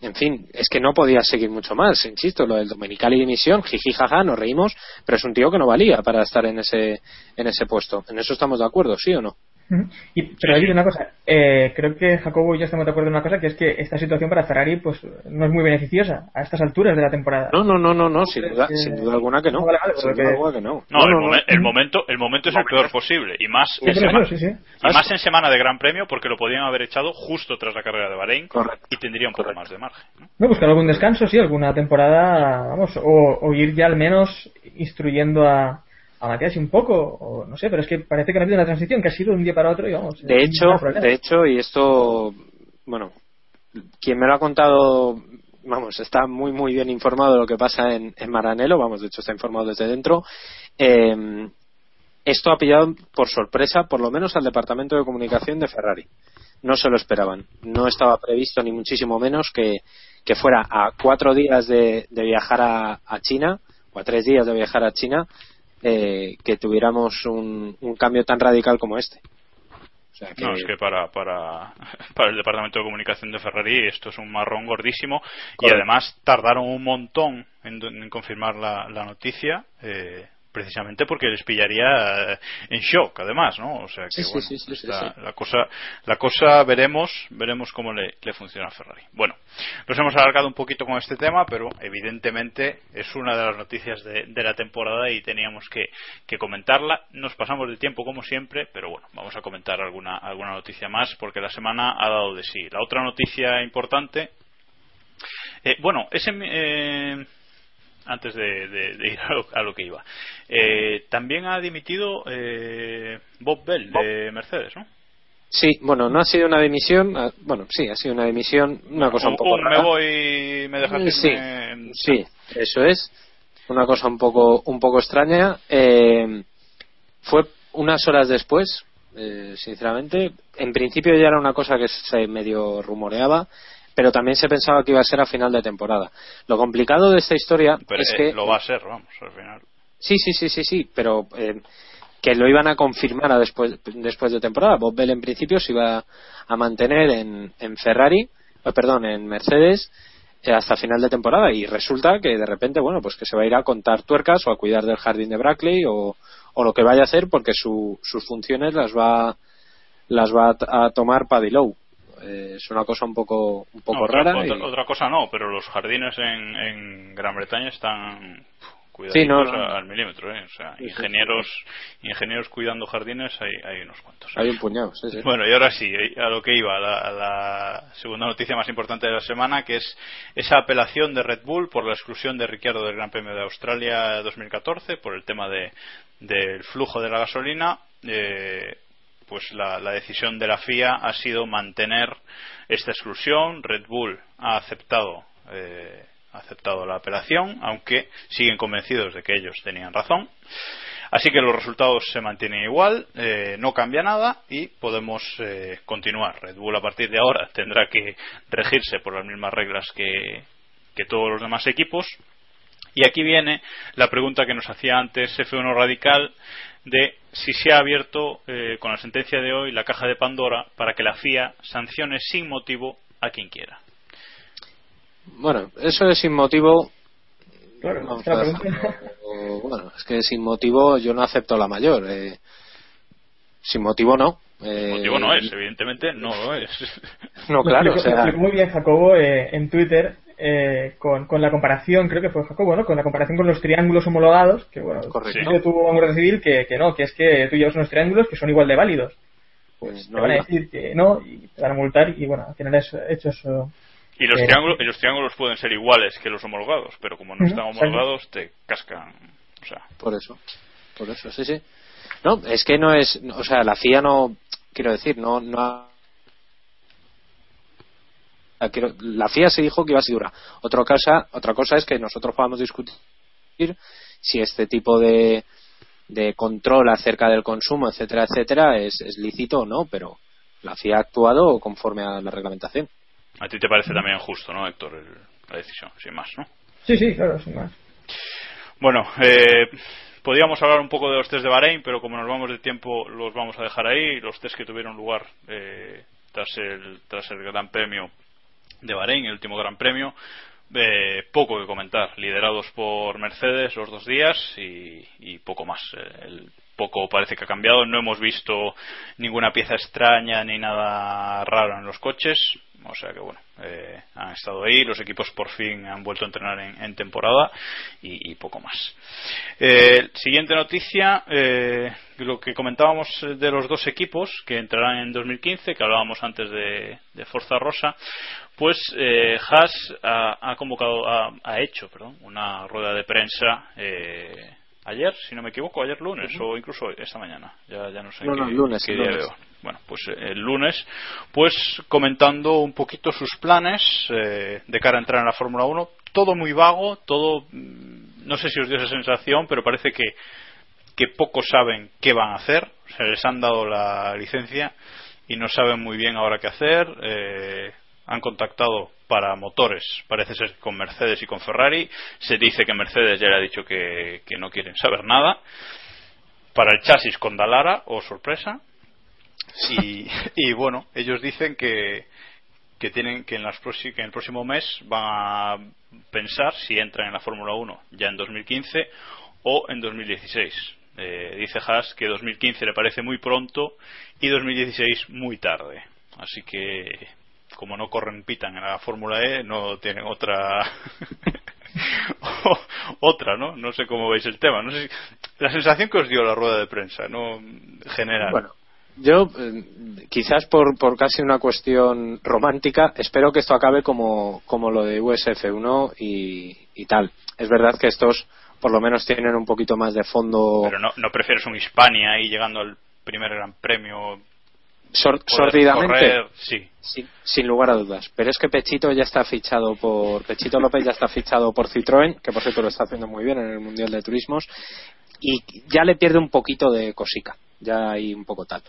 en fin, es que no podía seguir mucho más, insisto, lo del Domenicali dimisión, jiji jaja, nos reímos, pero es un tío que no valía para estar en ese en ese puesto. En eso estamos de acuerdo, ¿sí o no? Y, pero hay una cosa, eh, creo que Jacobo y yo estamos de acuerdo en una cosa, que es que esta situación para Ferrari pues no es muy beneficiosa a estas alturas de la temporada. No, no, no, no, no, sin duda, Eh, sin duda alguna que no. vale, vale, Sin duda alguna que no. No, el, momen- el momento, el momento es el peor posible. Y más, Sí, en semana, sí, sí. y más en semana de Gran Premio porque lo podían haber echado justo tras la carrera de Bahrein y tendría un poco más de margen. ¿no? No, buscar algún descanso, sí, alguna temporada, vamos, o, o ir ya al menos instruyendo a, a Matías un poco, o no sé, pero es que parece que no ha habido una transición, que ha sido de un día para otro y vamos. De hecho, de hecho, y esto, bueno, quien me lo ha contado, vamos, está muy, muy bien informado de lo que pasa en, en Maranello, vamos, de hecho está informado desde dentro. Eh, esto ha pillado por sorpresa, por lo menos al departamento de comunicación de Ferrari. No se lo esperaban. No estaba previsto ni muchísimo menos que, que fuera a cuatro días de, de viajar a, a China, o a tres días de viajar a China, eh, que tuviéramos un, un cambio tan radical como este. O sea, que- No, es que para, para, para el departamento de comunicación de Ferrari esto es un marrón gordísimo y además tardaron un montón en, en confirmar la, la noticia. eh, precisamente porque les pillaría eh, en shock además no o sea que Sí, bueno sí, está- sí. la cosa la cosa veremos veremos cómo le, le funciona a Ferrari. Bueno nos hemos alargado un poquito con este tema pero evidentemente es una de las noticias de, de la temporada y teníamos que, que comentarla. Nos pasamos del tiempo como siempre pero bueno vamos a comentar alguna alguna noticia más porque la semana ha dado de sí. La otra noticia importante eh, bueno ese eh, antes de, de- de ir a lo, a lo que iba. Eh, también ha dimitido eh, Bob Bell de Mercedes, ¿no? Sí, bueno, no ha sido una dimisión, ah, bueno, sí, ha sido una dimisión, una cosa un, poco me rara. voy y me dejas sí, irme- sí, eso es, una cosa un poco, un poco extraña. Eh, fue unas horas después, eh, sinceramente, en principio ya era una cosa que se medio rumoreaba, pero también se pensaba que iba a ser a final de temporada. Lo complicado de esta historia Pero es eh, que lo va a ser, vamos, al final. Sí, sí, sí, sí, sí, pero eh, que lo iban a confirmar a después, después de temporada. Bob Bell en principio se iba a mantener en, en Ferrari, eh, perdón, en Mercedes eh, hasta final de temporada y resulta que de repente, bueno, pues que se va a ir a contar tuercas o a cuidar del jardín de Brackley o, o lo que vaya a hacer porque su, sus funciones las va las va a, a tomar Paddy Lowe. Eh, es una cosa un poco un poco No, rara. otra- y- otra cosa no, pero los jardines en, en Gran Bretaña están uf, Sí, no, cuidaditos no. a- al milímetro, ¿eh? O sea, ingenieros, ingenieros cuidando jardines hay, hay unos cuantos. Hay un puñado, sí, sí. Bueno, y ahora sí, a lo que iba, a la, a la segunda noticia más importante de la semana, que es esa apelación de Red Bull por la exclusión de Ricciardo del Gran Premio de Australia 2014 por el tema de, del flujo de la gasolina. eh, pues la, decisión de la FIA ha sido mantener esta exclusión. Red Bull ha aceptado eh, ha aceptado la apelación, aunque siguen convencidos de que ellos tenían razón. Así que los resultados se mantienen igual, eh, no cambia nada y podemos eh, continuar. Red Bull a partir de ahora tendrá que regirse por las mismas reglas que, que todos los demás equipos. Y aquí viene la pregunta que nos hacía antes F1 Radical de si se ha abierto eh, con la sentencia de hoy la caja de Pandora para que la FIA sancione sin motivo a quien quiera. Bueno, eso es sin motivo. Claro, dejarlo. pregunta. bueno, es que sin motivo yo no acepto la mayor. eh, sin motivo no. eh, motivo no es, evidentemente no lo es. No, Lo claro, o explicó- sea, lo explicó muy bien Jacobo eh, en Twitter eh, con, con la comparación, creo que fue Jacobo, ¿no? Con la comparación con los triángulos homologados, que bueno, Correcto. sí. tuvo un guardia civil que, que no, que es que tú llevas unos triángulos que son igual de válidos. pues Te no van a decir que no y te van a multar y bueno, al final es hecho eso. Y los, Eh, triángulos, y los triángulos pueden ser iguales que los homologados, pero como no están homologados te cascan. O sea, Por eso, por eso, sí, sí. No, es que no es, o sea, la FIA no, quiero decir, no, no ha La FIA se dijo que iba a ser dura. Otra cosa, otra cosa es que nosotros podamos discutir si este tipo de, de control acerca del consumo, etcétera, etcétera, es, es lícito o no, pero la FIA ha actuado conforme a la reglamentación. A ti te parece también justo, ¿no, Héctor, el, la decisión, sin más, ¿no? Sí, sí, claro, sin más. Bueno, eh, podríamos hablar un poco de los test de Bahrein, pero como nos vamos de tiempo, los vamos a dejar ahí. Los test que tuvieron lugar eh, tras, el, tras el Gran Premio de Bahrein, el último Gran Premio. Eh, poco que comentar, liderados por Mercedes los dos días y, y poco más. Eh, el poco parece que ha cambiado. No hemos visto ninguna pieza extraña ni nada raro en los coches. O sea que bueno, eh, han estado ahí. Los equipos por fin han vuelto a entrenar en, temporada y, poco más. Eh, siguiente noticia, eh, lo que comentábamos de los dos equipos que entrarán en 2015, que hablábamos antes de, de Forza Rosa, pues eh, Haas ha, ha convocado, ha, ha, hecho, perdón, una rueda de prensa. Eh, ayer, si no me equivoco, ayer lunes o incluso esta mañana. Ya, ya no sé no, qué, no, lunes, qué lunes. día veo. Bueno, pues el lunes, pues comentando un poquito sus planes eh, de cara a entrar en la Fórmula 1. Todo muy vago, todo, no sé si os dio esa sensación, pero parece que, que pocos saben qué van a hacer. Se les han dado la licencia y no saben muy bien ahora qué hacer. Eh, han contactado para motores, parece ser con Mercedes y con Ferrari. Se dice que Mercedes ya le ha dicho que, que no quieren saber nada. Para el chasis con Dalara, o oh, sorpresa. Y, y, bueno, ellos dicen que, que tienen que en, las que en el próximo mes van a pensar si entran en la Fórmula 1 ya en 2015 o en 2016. Eh, dice Haas que 2015 le parece muy pronto y 2016 muy tarde. Así que como no corren pitan en la Fórmula E, no tienen otra otra, ¿no? No sé cómo veis el tema. No sé si... la sensación que os dio la rueda de prensa, no general. Bueno, yo eh, quizás por, por casi una cuestión romántica espero que esto acabe como, como lo de USF1 y, y tal. Es verdad que estos por lo menos tienen un poquito más de fondo. Pero no, no prefieres un Hispania ahí llegando al primer Gran Premio Sor sordidamente. sí. sin, sin, lugar a dudas. Pero es que Pechito ya está fichado por Pechito López ya está fichado por Citroën que por cierto lo está haciendo muy bien en el mundial de turismos y ya le pierde un poquito de cosica ya hay un poco tal.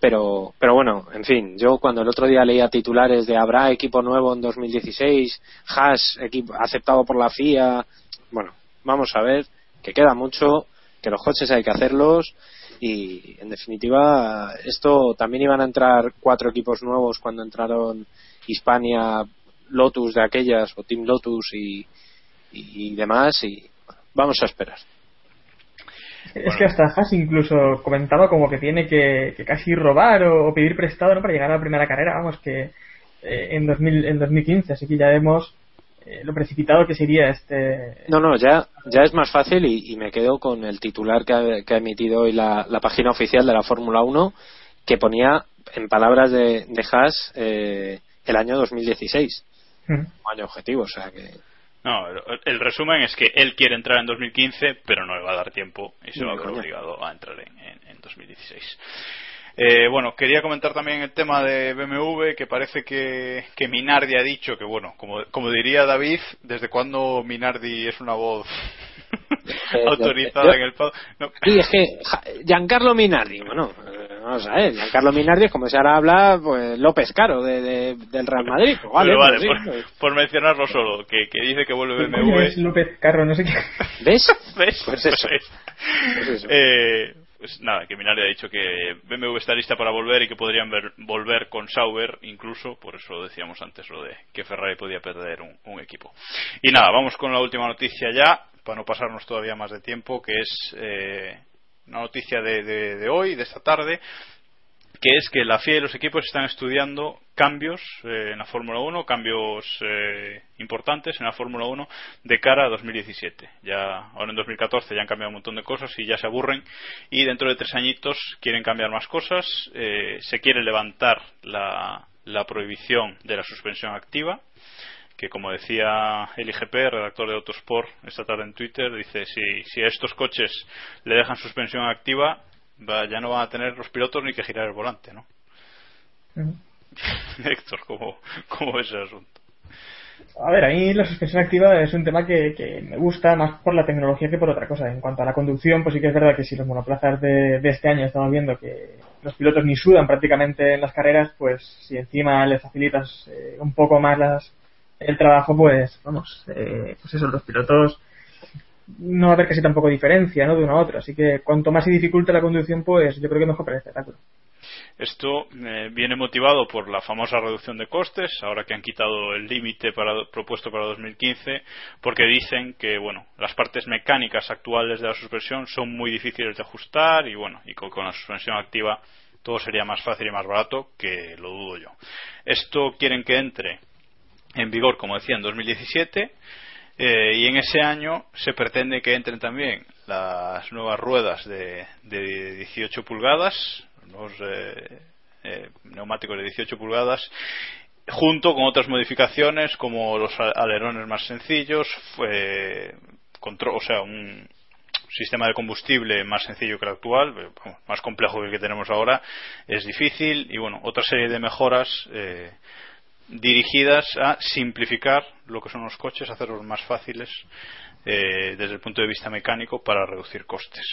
Pero pero bueno en fin yo cuando el otro día leía titulares de habrá equipo nuevo en 2016 Haas equipo aceptado por la FIA bueno vamos a ver que queda mucho que los coches hay que hacerlos y en definitiva esto también iban a entrar cuatro equipos nuevos cuando entraron Hispania Lotus de aquellas o Team Lotus y, y, demás y vamos a esperar es que hasta Haas incluso comentaba como que tiene que, que casi robar o, o, pedir prestado ¿no? para llegar a la primera carrera vamos que eh, en, 2000, en 2015 así que ya vemos eh, lo precipitado que sería este. No, no, ya, ya es más fácil y, y me quedo con el titular que ha, que ha emitido hoy la, la, página oficial de la Fórmula 1 que ponía, en palabras de, de Haas, eh, el año 2016 mm. como año objetivo, o sea que. No, el, el, resumen es que él quiere entrar en 2015, pero no le va a dar tiempo y se no, va a ver obligado a entrar en, en, en 2016. Eh, bueno, quería comentar también el tema de BMW, que parece que, que Minardi ha dicho que, bueno, como, como diría David, ¿desde cuándo Minardi es una voz eh, autorizada yo, en el? No. Sí, es que Giancarlo Minardi, bueno, vamos a ver, Giancarlo Minardi es como si ahora habla pues, López Caro de, de, del Real Madrid. Pues vale, vale pues, por, sí, pues. por, mencionarlo solo, que, que, dice que vuelve BMW. Es López Caro, no sé qué. ¿Ves? ¿Ves? Pues eso. Pues eso. Eh, pues nada, que Minardi ha dicho que BMW está lista para volver y que podrían ver, volver con Sauber incluso, por eso decíamos antes lo de que Ferrari podía perder un, equipo. Y nada, vamos con la última noticia ya, para no pasarnos todavía más de tiempo, que es eh, una noticia de, de hoy, de esta tarde, que es que la FIA y los equipos están estudiando cambios eh, en la Fórmula 1, cambios eh, importantes en la Fórmula 1 de cara a 2017. Ya ahora en 2014 ya han cambiado un montón de cosas y ya se aburren y dentro de tres añitos quieren cambiar más cosas. Eh, se quiere levantar la, prohibición de la suspensión activa que como decía el IGP, redactor de Autosport, esta tarde en Twitter, dice si, si a estos coches le dejan suspensión activa, va, ya no van a tener los pilotos ni que girar el volante, ¿no? Uh -huh. Héctor, ¿cómo, ¿cómo ves el asunto? A ver, a mí la suspensión activa es un tema que, que me gusta más por la tecnología que por otra cosa. En cuanto a la conducción, pues sí que es verdad que si los monoplazas de, de este año estamos viendo que los pilotos ni sudan prácticamente en las carreras, pues si encima les facilitas eh, un poco más las, el trabajo, pues vamos, eh, pues eso, los pilotos no va a haber casi tampoco diferencia ¿no? de una a otra. Así que cuanto más se dificulta la conducción, pues yo creo que mejor para el. Esto eh, viene motivado por la famosa reducción de costes, ahora que han quitado el límite propuesto para 2015, porque dicen que bueno, las partes mecánicas actuales de la suspensión son muy difíciles de ajustar y bueno, y con la suspensión activa todo sería más fácil y más barato, que lo dudo yo. Esto quieren que entre en vigor, como decía, en 2017. Eh, y en ese año se pretende que entren también las nuevas ruedas de, de 18 pulgadas, los eh, eh, neumáticos de 18 pulgadas, junto con otras modificaciones como los alerones más sencillos, fue, contro- o sea, un sistema de combustible más sencillo que el actual, eh, más complejo que el que tenemos ahora, es difícil y bueno, otra serie de mejoras eh, dirigidas a simplificar lo que son los coches, hacerlos más fáciles eh, desde el punto de vista mecánico para reducir costes.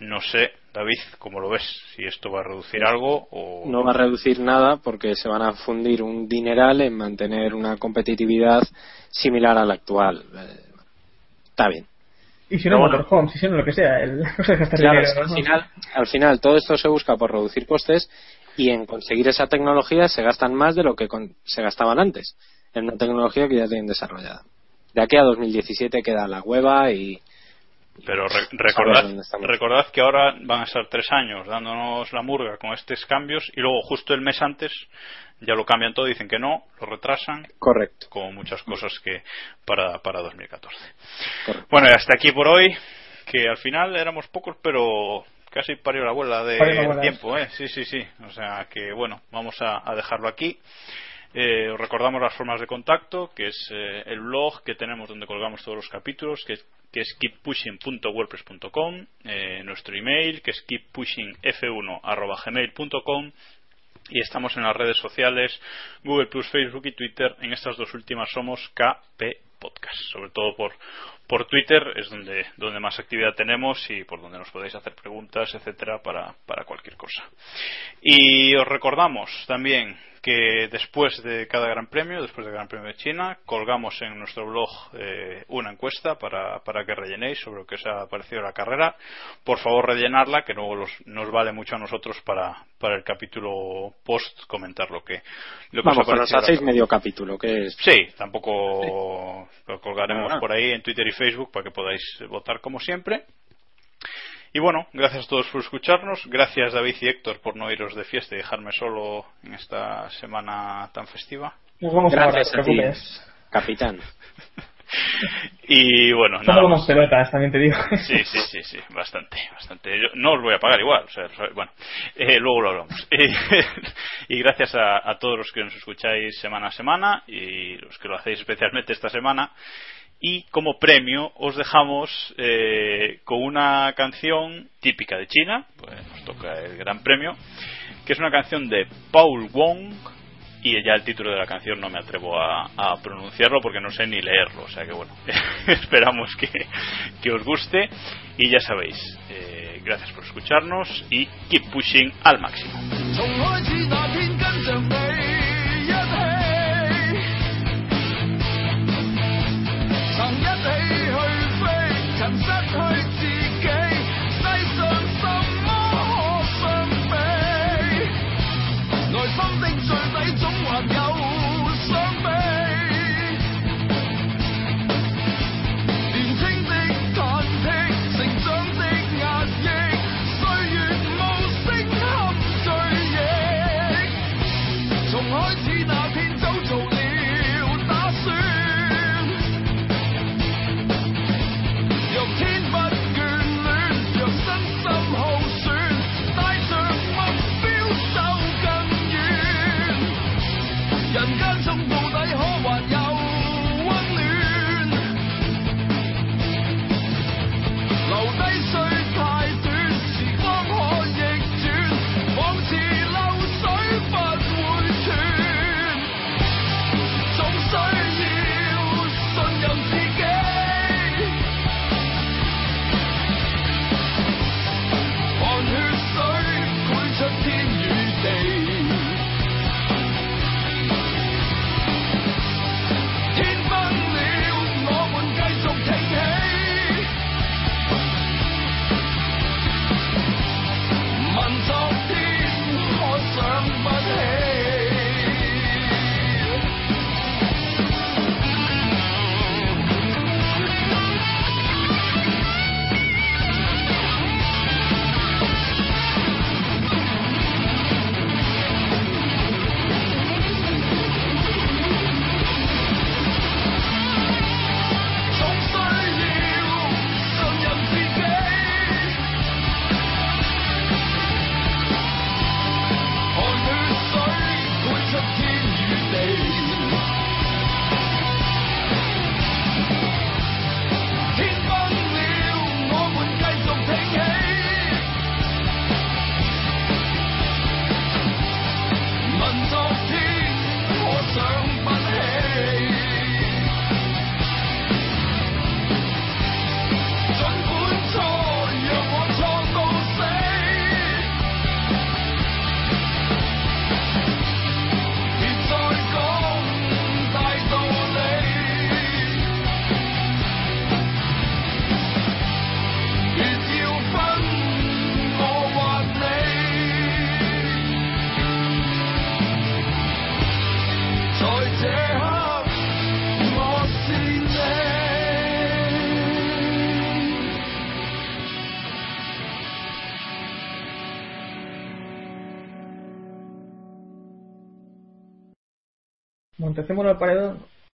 No sé, David, ¿cómo lo ves? Si esto va a reducir algo o No va a reducir nada porque se van a fundir un dineral en mantener una competitividad similar a la actual. Eh, Está bien. Y si no, bueno. motorhome, si no, lo que sea, el, Claro, dinero. ¿no? al, final, al final todo esto se busca por reducir costes y en conseguir esa tecnología se gastan más de lo que con- se gastaban antes en una tecnología que ya tienen desarrollada. De aquí a 2017 queda la hueva y Pero re- recordad, recordad que ahora van a estar tres años dándonos la murga con estos cambios y luego justo el mes antes ya lo cambian todo, dicen que no, lo retrasan. Correcto. Como muchas cosas que para, para 2014. Bueno, y hasta aquí por hoy, que al final éramos pocos, pero casi parió la abuela de Parió la abuela. tiempo, ¿eh? Sí, sí, sí. O sea que, bueno, vamos a, a dejarlo aquí. Eh, os recordamos las formas de contacto, que es eh, el blog que tenemos donde colgamos todos los capítulos, que es, que es keeppushing.wordpress.com, eh, nuestro email, que es keeppushingf1.gmail.com y estamos en las redes sociales Google Plus, Facebook y Twitter. En estas dos últimas somos KP Podcast, sobre todo por por Twitter es donde donde más actividad tenemos y por donde nos podéis hacer preguntas, etcétera, para para cualquier cosa. Y os recordamos también que después de cada Gran Premio, después del Gran Premio de China, colgamos en nuestro blog eh, una encuesta para, para que rellenéis sobre lo que os ha parecido la carrera. Por favor, rellenarla, que luego los- nos vale mucho a nosotros para, para el capítulo post comentar lo que, lo que os vamos, ha que nos parecido hacéis medio capítulo, que es Sí, tampoco lo colgaremos Nada. por ahí en Twitter y Facebook para que podáis votar como siempre. Y bueno, gracias a todos por escucharnos. Gracias David y Héctor por no iros de fiesta y dejarme solo en esta semana tan festiva. Nos vamos Gracias a ti, capitán. Y bueno, No nada somos más. pelotas, también te digo. Sí, sí, sí, sí, bastante, bastante. Yo no os voy a pagar igual, o sea, bueno, eh, luego lo hablamos. y gracias a, a todos los que nos escucháis semana a semana y los que lo hacéis especialmente esta semana. Y como premio os dejamos eh, con una canción típica de China, pues nos toca el gran premio, que es una canción de Paul Wong y ya el título de la canción no me atrevo a, a pronunciarlo porque no sé ni leerlo, o sea que bueno, esperamos que, que os guste y ya sabéis, eh, gracias por escucharnos y keep pushing al máximo. Montecémolo al paredón.